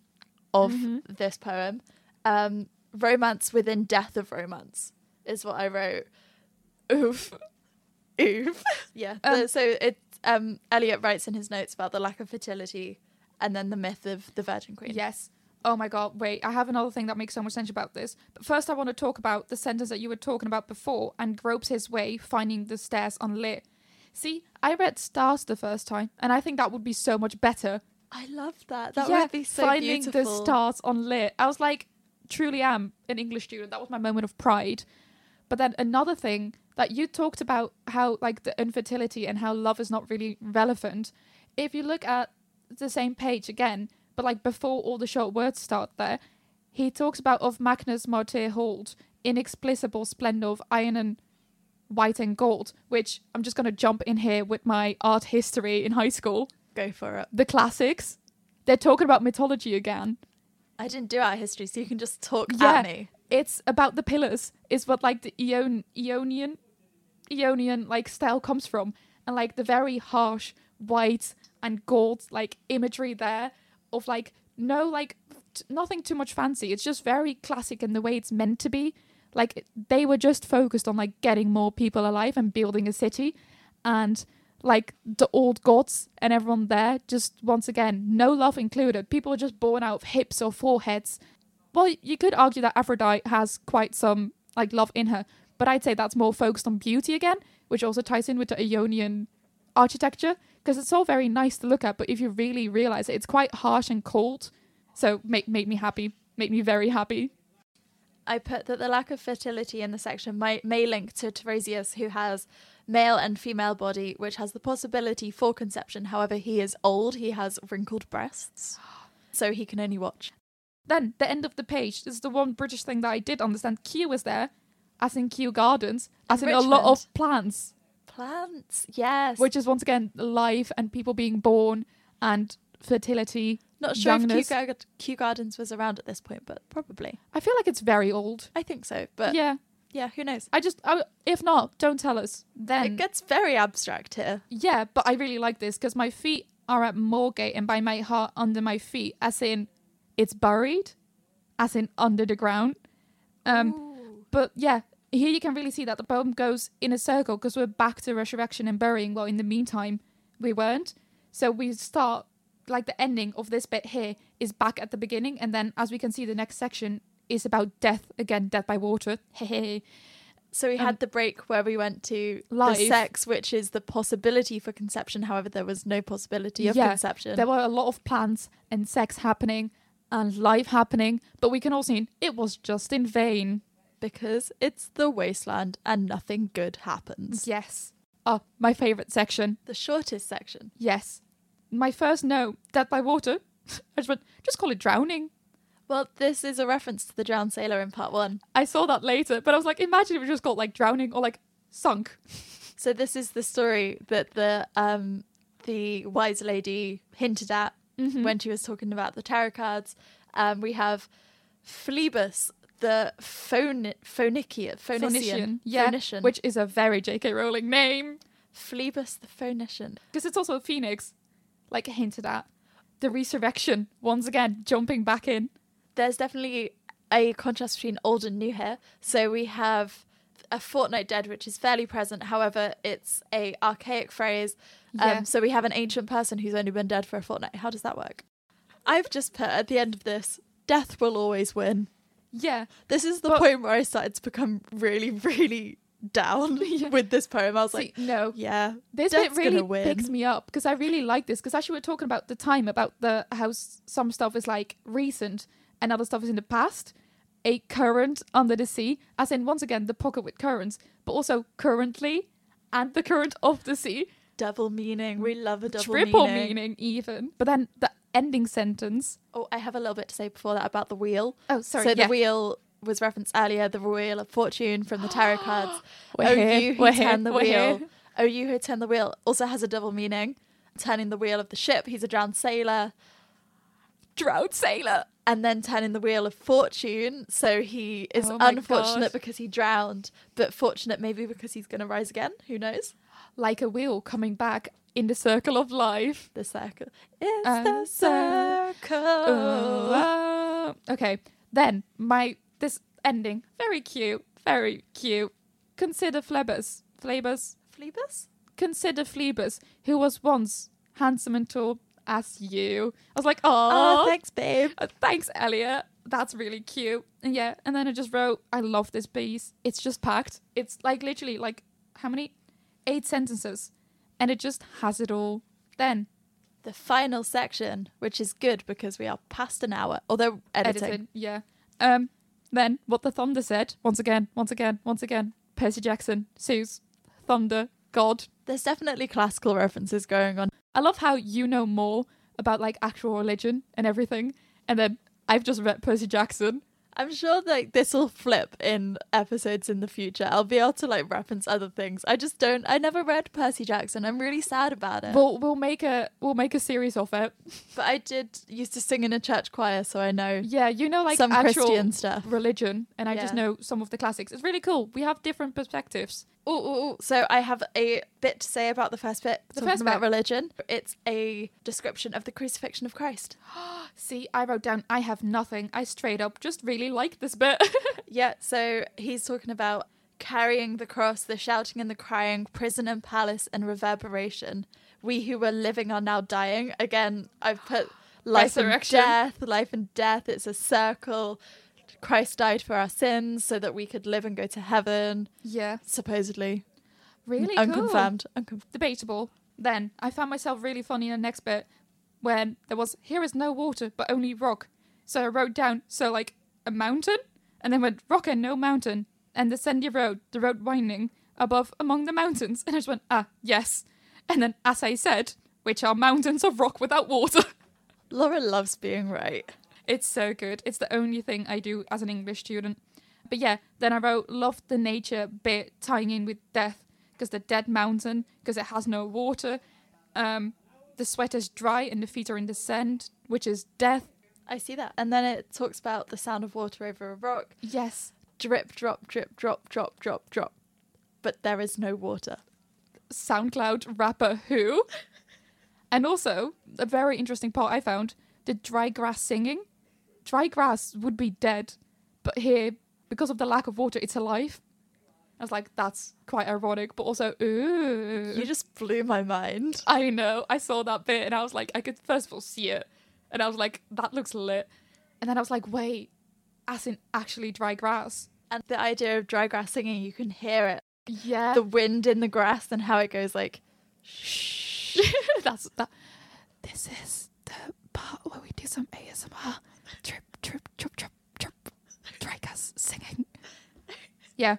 of Mhm. this poem. Um, romance within death of romance is what I wrote. Oof. Oof. yeah. Um, the- so it um Eliot writes in his notes about the lack of fertility and then the myth of the Virgin Queen. Yes. Oh my god, wait, I have another thing that makes so much sense about this. But first I want to talk about the sentence that you were talking about before and gropes his way finding the stairs unlit. See, I read stars the first time, and I think that would be so much better. I love that. That yeah, would be so finding beautiful. the stars on lit. I was like, truly am an English student. That was my moment of pride. But then another thing that you talked about how like the infertility and how love is not really relevant. If you look at the same page again, but like before all the short words start there, he talks about of Magnus Martyr hold, inexplicable splendor of iron and white and gold, which I'm just gonna jump in here with my art history in high school. Go for it. The classics. They're talking about mythology again. I didn't do art history, so you can just talk Yeah. at me. it's about the pillars is what like the Eon Eonian Eonian like style comes from and like the very harsh white and gold like imagery there of like no like t- nothing too much fancy it's just very classic in the way it's meant to be like they were just focused on like getting more people alive and building a city and like the old gods and everyone there just once again no love included people were just born out of hips or foreheads well, you could argue that Aphrodite has quite some like love in her, but I'd say that's more focused on beauty again, which also ties in with the Ionian architecture because it's all very nice to look at, but if you really realize it, it's quite harsh and cold. So make make me happy, make me very happy. I put that the lack of fertility in the section might may link to Tiresias, who has male and female body, which has the possibility for conception. However, he is old. He has wrinkled breasts, *gasps* so he can only watch. Then the end of the page. This is the one British thing that I did understand. Kew was there, as in Kew Gardens, as in a lot of plants. Plants, yes. which is once again life and people being born and fertility. Not sure if Kew, youngness. Gar- Kew Gardens was around at this point, but probably. I feel like it's very old. I think so, but yeah, yeah, who knows? I just I, if not, don't tell us. Then it gets very abstract here. yeah, but I really like this because my feet are at Moorgate and by my heart under my feet, as in it's buried, as in under the ground. Um, but yeah, here you can really see that the poem goes in a circle because we're back to resurrection and burying. Well, in the meantime, we weren't. So we start like the ending of this bit here is back at the beginning, and then as we can see, the next section is about death again, death by water. *laughs* Hey, So we Um, had the break where we went to live. the sex, which is the possibility for conception. However, there was no possibility of Yeah, conception. there were a lot of plans and sex happening and life happening, but we can all see it was just in vain. because it's the wasteland and nothing good happens. Yes. Oh, my favorite section. The shortest section. Yes. My first note, death by water. *laughs* I just went, just call it drowning. Well, this is a reference to the drowned sailor in part one. I saw that later, but I was like, imagine if it just got like drowning or like sunk. *laughs* So this is the story that the um the wise lady hinted at Mm-hmm. when she was talking about the tarot cards. Um, we have Phlebas, the phone Phoenician, Phoenician, yeah, Phoenician. which is a very J.K. Rowling name Phlebas the Phoenician. because it's also a phoenix, like hinted at. The resurrection once again jumping back in. There's definitely a contrast between old and new here. So we have a fortnight dead, which is fairly present. However, it's a archaic phrase. Yeah. Um, so we have an ancient person who's only been dead for a fortnight. How does that work? I've just put at the end of this, death will always win. Yeah, This is the But- point where I started to become really, *laughs* really down Yeah. *laughs* with this poem. I was See, like, no, yeah, this death's bit really picks me up because I really like this because actually we're talking about the time about the how some stuff is like recent and other stuff is in the past. A current under the sea, as in once again the pocket with currents, but also currently and the current of the sea. double meaning. We love a double Triple meaning. meaning even. But then the ending sentence. Oh, I have a little bit to say before that about the wheel. Oh, sorry. so yeah. the wheel was referenced earlier, the wheel of fortune from the tarot *gasps* cards. We're oh, here, you who we're turn here, the we're wheel. here. Oh, you who turn the wheel also has a double meaning. Turning the wheel of the ship, he's a drowned sailor. Drowned sailor. And then turning the wheel of fortune, so he is Oh unfortunate God. because he drowned, but fortunate maybe because he's going to rise again. Who knows? Like a wheel coming back in the circle of life. The circle It's And the circle. Uh, okay. Then my this ending very cute, very cute. Consider Phlebas, Phlebas. Phlebas? Consider Phlebas, who was once handsome and tall as you. I was like, Oh, oh, thanks, babe. Uh, thanks, Eliot. That's really cute. And yeah, and then I just wrote, I love this piece. It's just packed. It's like literally like how many? Eight sentences. And it just has it all. Then The final section, which is good because we are past an hour, although editing. editing. Yeah. Um then what the Thunder said, once again, once again, once again. Percy Jackson, Zeus, Thunder, God. There's definitely classical references going on. I love how you know more about like actual religion and everything. And then I've just read Percy Jackson. I'm sure like this will flip in episodes in the future. I'll be able to like reference other things. I just don't. I never read Percy Jackson. I'm really sad about it. We'll we'll make a we'll make a series of it. *laughs* but I did used to sing in a church choir, so I know Yeah, you know like some Christian stuff. religion and I just know some of the classics. It's really cool. We have different perspectives. Oh, so I have a bit to say about the first bit. The talking first about bit. religion. It's a description of the crucifixion of Christ. *gasps* See, I wrote down I have nothing. I straight up just really like this bit. *laughs* Yeah, so he's talking about carrying the cross, the shouting and the crying, prison and palace and reverberation. We who were living are now dying. Again, I've put *gasps* life and death, life and death. It's a circle. Christ died for our sins so that we could live and go to heaven. yeah, Supposedly. really cool. Unconfirmed. Unconfirmed. debatable. Then I found myself really funny in the next bit when there was here is no water but only rock. So I wrote down so like a mountain and then went rock and no mountain and the sandy road, the road winding above among the mountains and I just went ah yes. And then as I said, which are mountains of rock without water. *laughs* Laura loves being right. It's so good. It's the only thing I do as an English student. But yeah, then I wrote love the nature bit tying in with death because the dead mountain because it has no water. Um, the sweat is dry and the feet are in the sand, which is death. I see that. And then it talks about the sound of water over a rock. Yes, Drip, drop, drip, drop, drop, drop, drop. But there is no water. SoundCloud rapper who. *laughs* and also a very interesting part I found: the dry grass singing. Dry grass would be dead, but here because of the lack of water, it's alive. I was like, that's quite ironic, but also, ooh. You just blew my mind. I know. I saw that bit and I was like, I could first of all see it. And I was like, that looks lit. And then I was like, wait, as in actually dry grass. And the idea of dry grass singing, you can hear it. Yeah. The wind in the grass and how it goes like, shh. *laughs* That's that. This is the part where we do some ASMR. Trip, trip, trip, trip, trip. Grass singing. Yeah.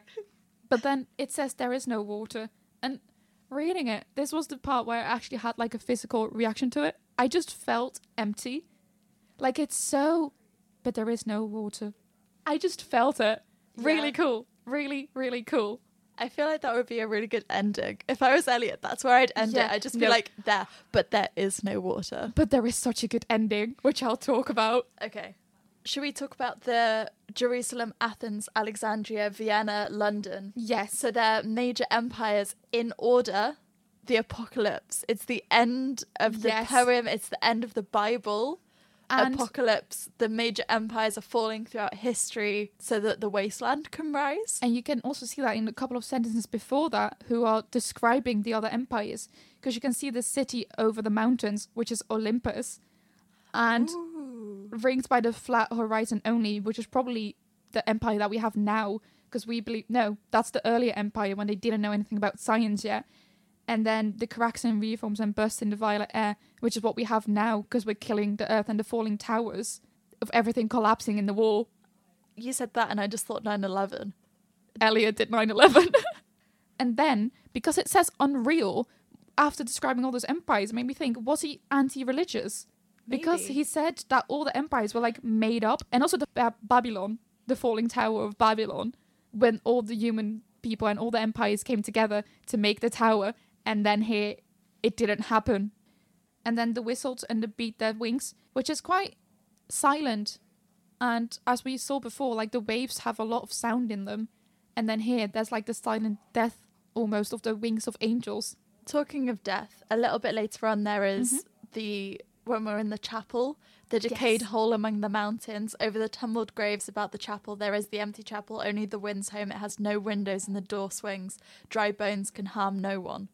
But then it says there is no water. And reading it, this was the part where I actually had like a physical reaction to it. I just felt empty. Like it's so but there is no water. I just felt it. Really Yeah. cool. Really, really cool. I feel like that would be a really good ending. If I was Eliot, that's where I'd end Yeah, it. I'd just be no. like, there, but there is no water. But there is such a good ending, which I'll talk about. Okay. Should we talk about the Jerusalem, Athens, Alexandria, Vienna, London? Yes. So they're major empires in order. The apocalypse. It's the end of the Yes. poem. It's the end of the Bible. And apocalypse. The major empires are falling throughout history so that the wasteland can rise. And you can also see that in a couple of sentences before that, who are describing the other empires. Because you can see the city over the mountains, which is Olympus, and rings by the flat horizon only, which is probably the empire that we have now. Because we believe, no, that's the earlier empire when they didn't know anything about science yet. And then the cracks and reforms and bursts in the violet air, which is what we have now, because we're killing the earth and the falling towers of everything collapsing in the wall. You said that, and I just thought 9 11. Eliot did 9 11. *laughs* and then, because it says unreal, after describing all those empires, it made me think was he anti religious? Because he said that all the empires were like made up, and also the Ba- Babylon, the falling tower of Babylon, when all the human people and all the empires came together to make the tower, and then here it didn't happen. And then the whistles and the beat their wings, which is quite silent. And as we saw before, like the waves have a lot of sound in them. And then here, there's like the silent death almost of the wings of angels. Talking of death, a little bit later on, there is mm-hmm. the when we're in the chapel, the decayed Yes. hole among the mountains. Over the tumbled graves about the chapel, there is the empty chapel. Only the wind's home. It has no windows, and the door swings. Dry bones can harm no one.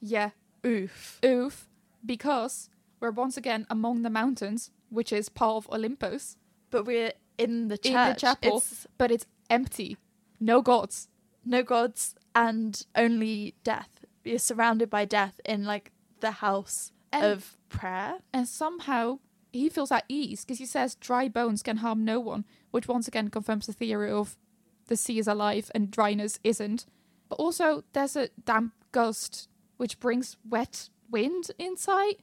Yeah, Oof. oof. Because we're once again among the mountains, which is part of Olympus, But we're in the church. in the chapel, It's but it's empty. No gods. no gods and only death. You're surrounded by death in like the house And- of prayer. And somehow he feels at ease because he says dry bones can harm no one, which once again confirms the theory of the sea is alive and dryness isn't. But also, there's a damp gust which brings wet wind inside.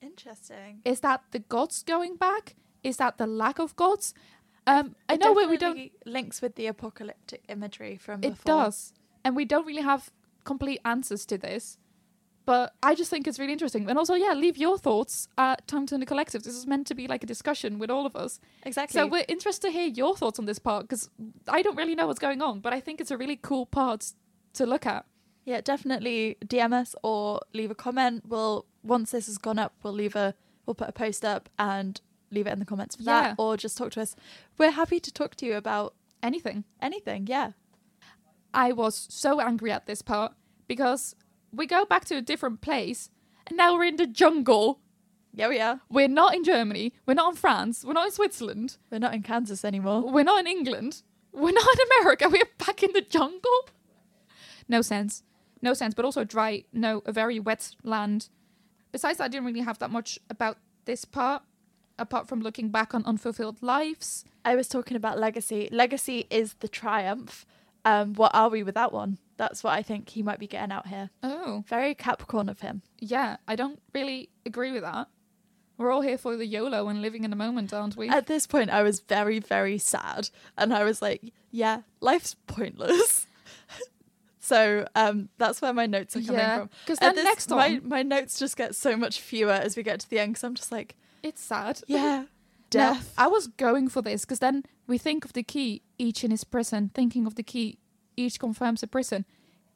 Interesting. Is that the gods going back? Is that the lack of gods? Um, I know we, we don't. Links with the apocalyptic imagery from It before. does, and we don't really have complete answers to this. But I just think it's really interesting. And also, yeah, leave your thoughts at Time Turner Collective. This is meant to be like a discussion with all of us. Exactly. So we're interested to hear your thoughts on this part because I don't really know what's going on, but I think it's a really cool part to look at. Yeah, definitely DM us or leave a comment. We'll once this has gone up, we'll leave a we'll put a post up and leave it in the comments for Yeah. that, or just talk to us. We're happy to talk to you about Anything. anything. Yeah. I was so angry at this part because we go back to a different place and now we're in the jungle. Yeah, we are. We're not in Germany. We're not in France. We're not in Switzerland. We're not in Kansas anymore. We're not in England. We're not in America. *laughs* We're back in the jungle. No sense. No sense. But also dry. No, a very wet land. Besides that, I didn't really have that much about this part, apart from looking back on unfulfilled lives. I was talking about legacy. Legacy is the triumph. Um, what are we without one? That's what I think he might be getting out here. Oh, Very Capricorn of him. yeah. I don't really agree with that. We're all here for the YOLO and living in the moment, aren't we? At this point, I was very, very sad, and I was like, "Yeah, life's pointless." *laughs* so um, that's where my notes are coming from. Yeah, from. 'cause At then next my on- my notes just get so much fewer as we get to the end because I'm just like, it's sad. *laughs* "Yeah, death." I was going for this because then we think of the key, each in his prison, thinking of the key, each confirms a prison.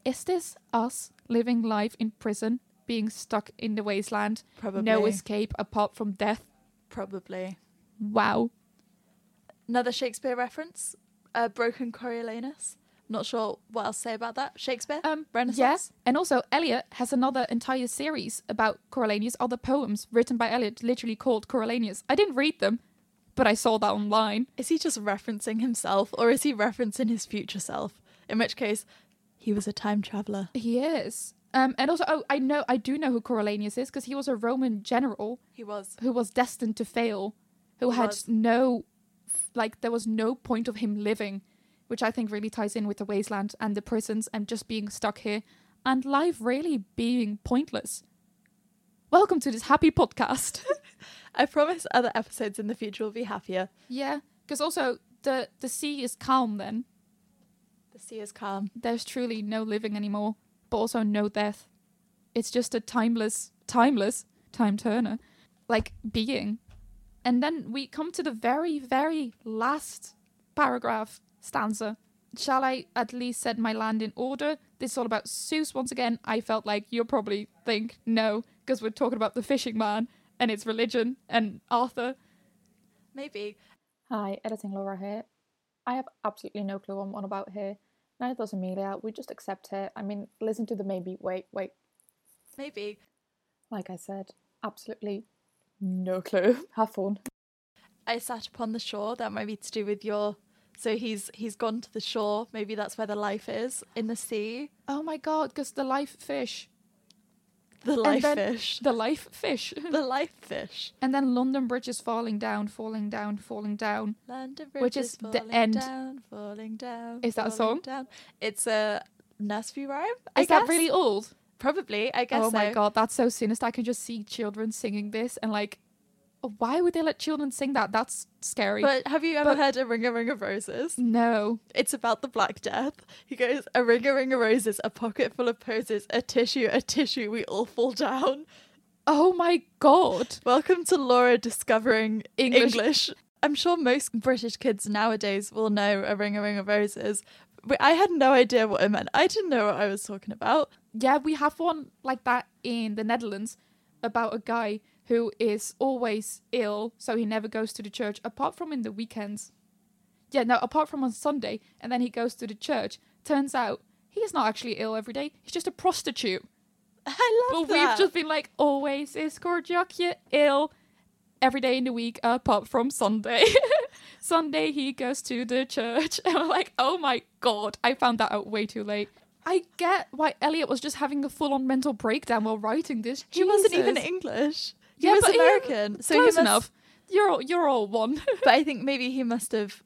Is this us living life in prison, being stuck in the wasteland, Probably. no escape apart from death? Probably Wow. another Shakespeare reference. Uh, Broken Coriolanus. Not sure what else to say about that. Shakespeare. Um, Renaissance. yeah, and also Eliot has another entire series about Coriolanus, other poems written by Eliot, literally called Coriolanus. I didn't read them, but I saw that online. Is he just referencing himself, or is he referencing his future self? In which case, he was a time traveler. He is. Um, and also, oh, I know, I do know who Coriolanus is because he was a Roman general He was. who was destined to fail, who He had was. no, like, there was no point of him living, which I think really ties in with the wasteland and the prisons and just being stuck here and life really being pointless. Welcome to this happy podcast. *laughs* I promise other episodes in the future will be happier. Yeah, because also the the sea is calm. Then The sea is calm. there's truly no living anymore, but also no death. It's just a timeless, timeless time turner, like being. And then we come to the very, very last paragraph stanza. Shall I at least set my land in order? This is all about Zeus once again. I felt like you'll probably think no, because we're talking about the fishing man and its religion and Arthur. Maybe. Hi, editing Laura here. I have absolutely no clue what I'm on about here. Neither does Amelia. We just accept her. I mean, listen to the maybe. Wait, wait. Maybe. Like I said, absolutely no clue. *laughs* Have fun. I sat upon the shore. That might be to do with your. So he's he's gone to the shore. Maybe that's where the life is in the sea. Oh my god, because the life fish. The life fish. The life fish. *laughs* The life fish. And then London Bridge is falling down, falling down, falling down. London Which Bridge is the falling end. Down, falling down. Is that a song? Down. It's a nursery rhyme. I Is that really old? Probably. I guess. oh my so. god, that's so sinister. I can just see children singing this and like, why would they let children sing that? That's scary. But have you ever But- heard a ring a ring of roses? no. It's about the Black Death. He goes, a ring a ring of roses, a pocket full of poses, a tissue, a tissue, we all fall down. Oh my god. Welcome to Laura discovering English. English. I'm sure most British kids nowadays will know a ring a ring of roses. But I had no idea what it meant. I didn't know what I was talking about. Yeah, we have one like that in the Netherlands about a guy who is always ill, so he never goes to the church apart from in the weekends. Yeah, no, apart from on Sunday, and then he goes to the church. Turns out he's not actually ill every day. He's just a prostitute. I But love that. we've just been like, always is Kortjakje ill every day in the week apart from Sunday. *laughs* Sunday he goes to the church. *laughs* And we're like, oh my god, I found that out way too late. I get why Eliot was just having a full on mental breakdown while writing this. he wasn't even English. He Yeah, was but he- American. so he Close must, enough. You're all, you're all one. *laughs* But I think maybe he must have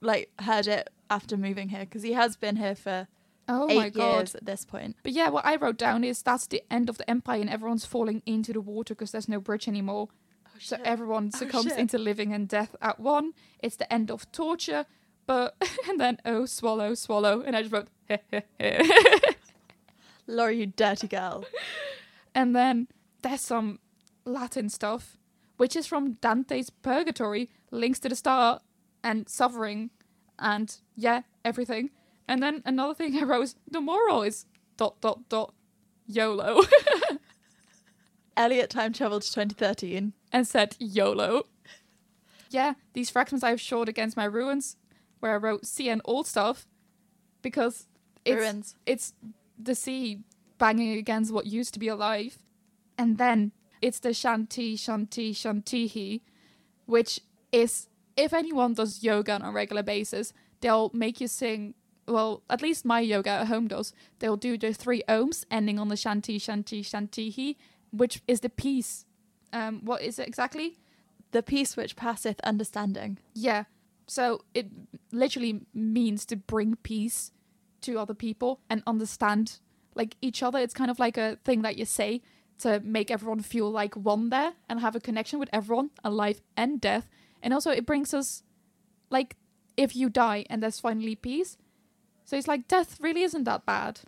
like heard it after moving here because he has been here for oh eight my god. years at this point. But yeah, what I wrote down is that's the end of the empire and everyone's falling into the water because there's no bridge anymore. Oh, so everyone Oh, succumbs shit. into living and death at one. It's the end of torture. But *laughs* and then oh swallow swallow and I just wrote *laughs* Laura, you dirty girl. and then there's some Latin stuff, which is from Dante's Purgatory, links to the star and suffering, and yeah everything. And then another thing I wrote was the moral is dot dot dot YOLO *laughs* Eliot time traveled to 2013. and said YOLO. Yeah, these fragments I have shored against my ruins, where I wrote sea and old stuff, because it's Ruins. it's the sea banging against what used to be alive, and then it's the shanti shanti shantihi, which is if anyone does yoga on a regular basis, they'll make you sing. Well, at least my yoga at home does. They'll do the three ohms ending on the shanti shanti shantihi, which is the peace. Um, what is it exactly? The peace which passeth understanding. Yeah. So it literally means to bring peace to other people and understand like each other. It's kind of like a thing that you say to make everyone feel like one there and have a connection with everyone, alive and death. And also it brings us like if you die and there's finally peace. So it's like death really isn't that bad.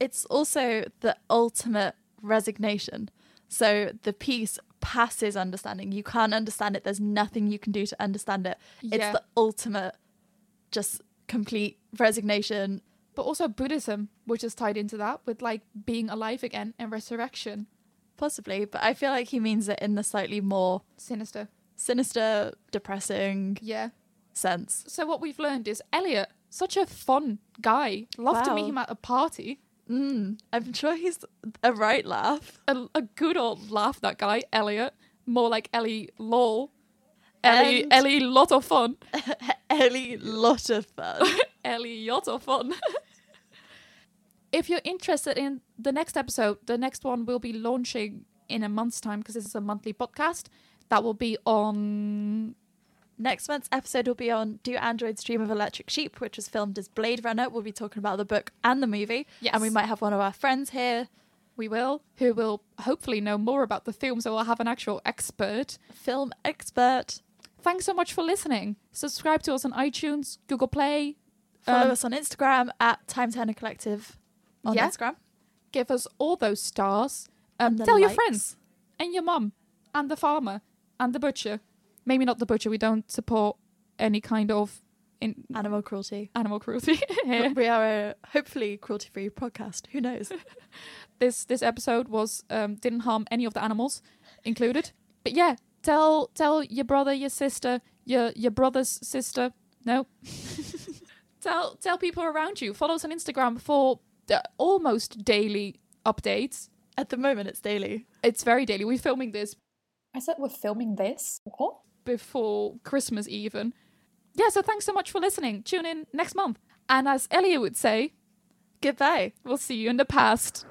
It's also the ultimate resignation. So the peace passes understanding. You can't understand it. There's nothing you can do to understand it. It's the ultimate, just complete resignation. But also Buddhism, which is tied into that with like being alive again and resurrection. Possibly, but I feel like he means it in the slightly more Sinister. sinister, depressing Yeah. sense. So what we've learned is Eliot, such a fun guy. Love to meet him at a party. Mm, I'm sure he's a right laugh. A, a good old laugh, that guy, Eliot. More like Ellie lol. Ellie, And- Ellie, lot of fun. *laughs* Ellie, lot of fun. *laughs* Ellie, lot of fun. *laughs* if you're interested in the next episode, the next one will be launching in a month's time because this is a monthly podcast. That will be on Next month's episode will be on Do Androids Dream of Electric Sheep, which was filmed as Blade Runner. We'll be talking about the book and the movie. Yes. And we might have one of our friends here We will, who will hopefully know more about the film, so we'll have an actual expert. Film expert. Thanks so much for listening. Subscribe to us on iTunes, Google Play. Follow Um, us on Instagram at Time Turner Collective on Yeah. Instagram. Give us all those stars. Um, tell your friends and your mum and the farmer and the butcher. Maybe not the butcher. We don't support any kind of in Animal cruelty. animal cruelty. *laughs* *laughs* We are a hopefully cruelty free podcast. Who knows? *laughs* this this episode was um didn't harm any of the animals included but yeah tell tell your brother your sister your your brother's sister no tell tell people around you follow us on instagram for almost daily updates At the moment, it's daily. it's very daily we're filming this I said we're filming this. What? before christmas even yeah so thanks so much for listening tune in next month and as Eliot would say Goodbye. we'll see you in the past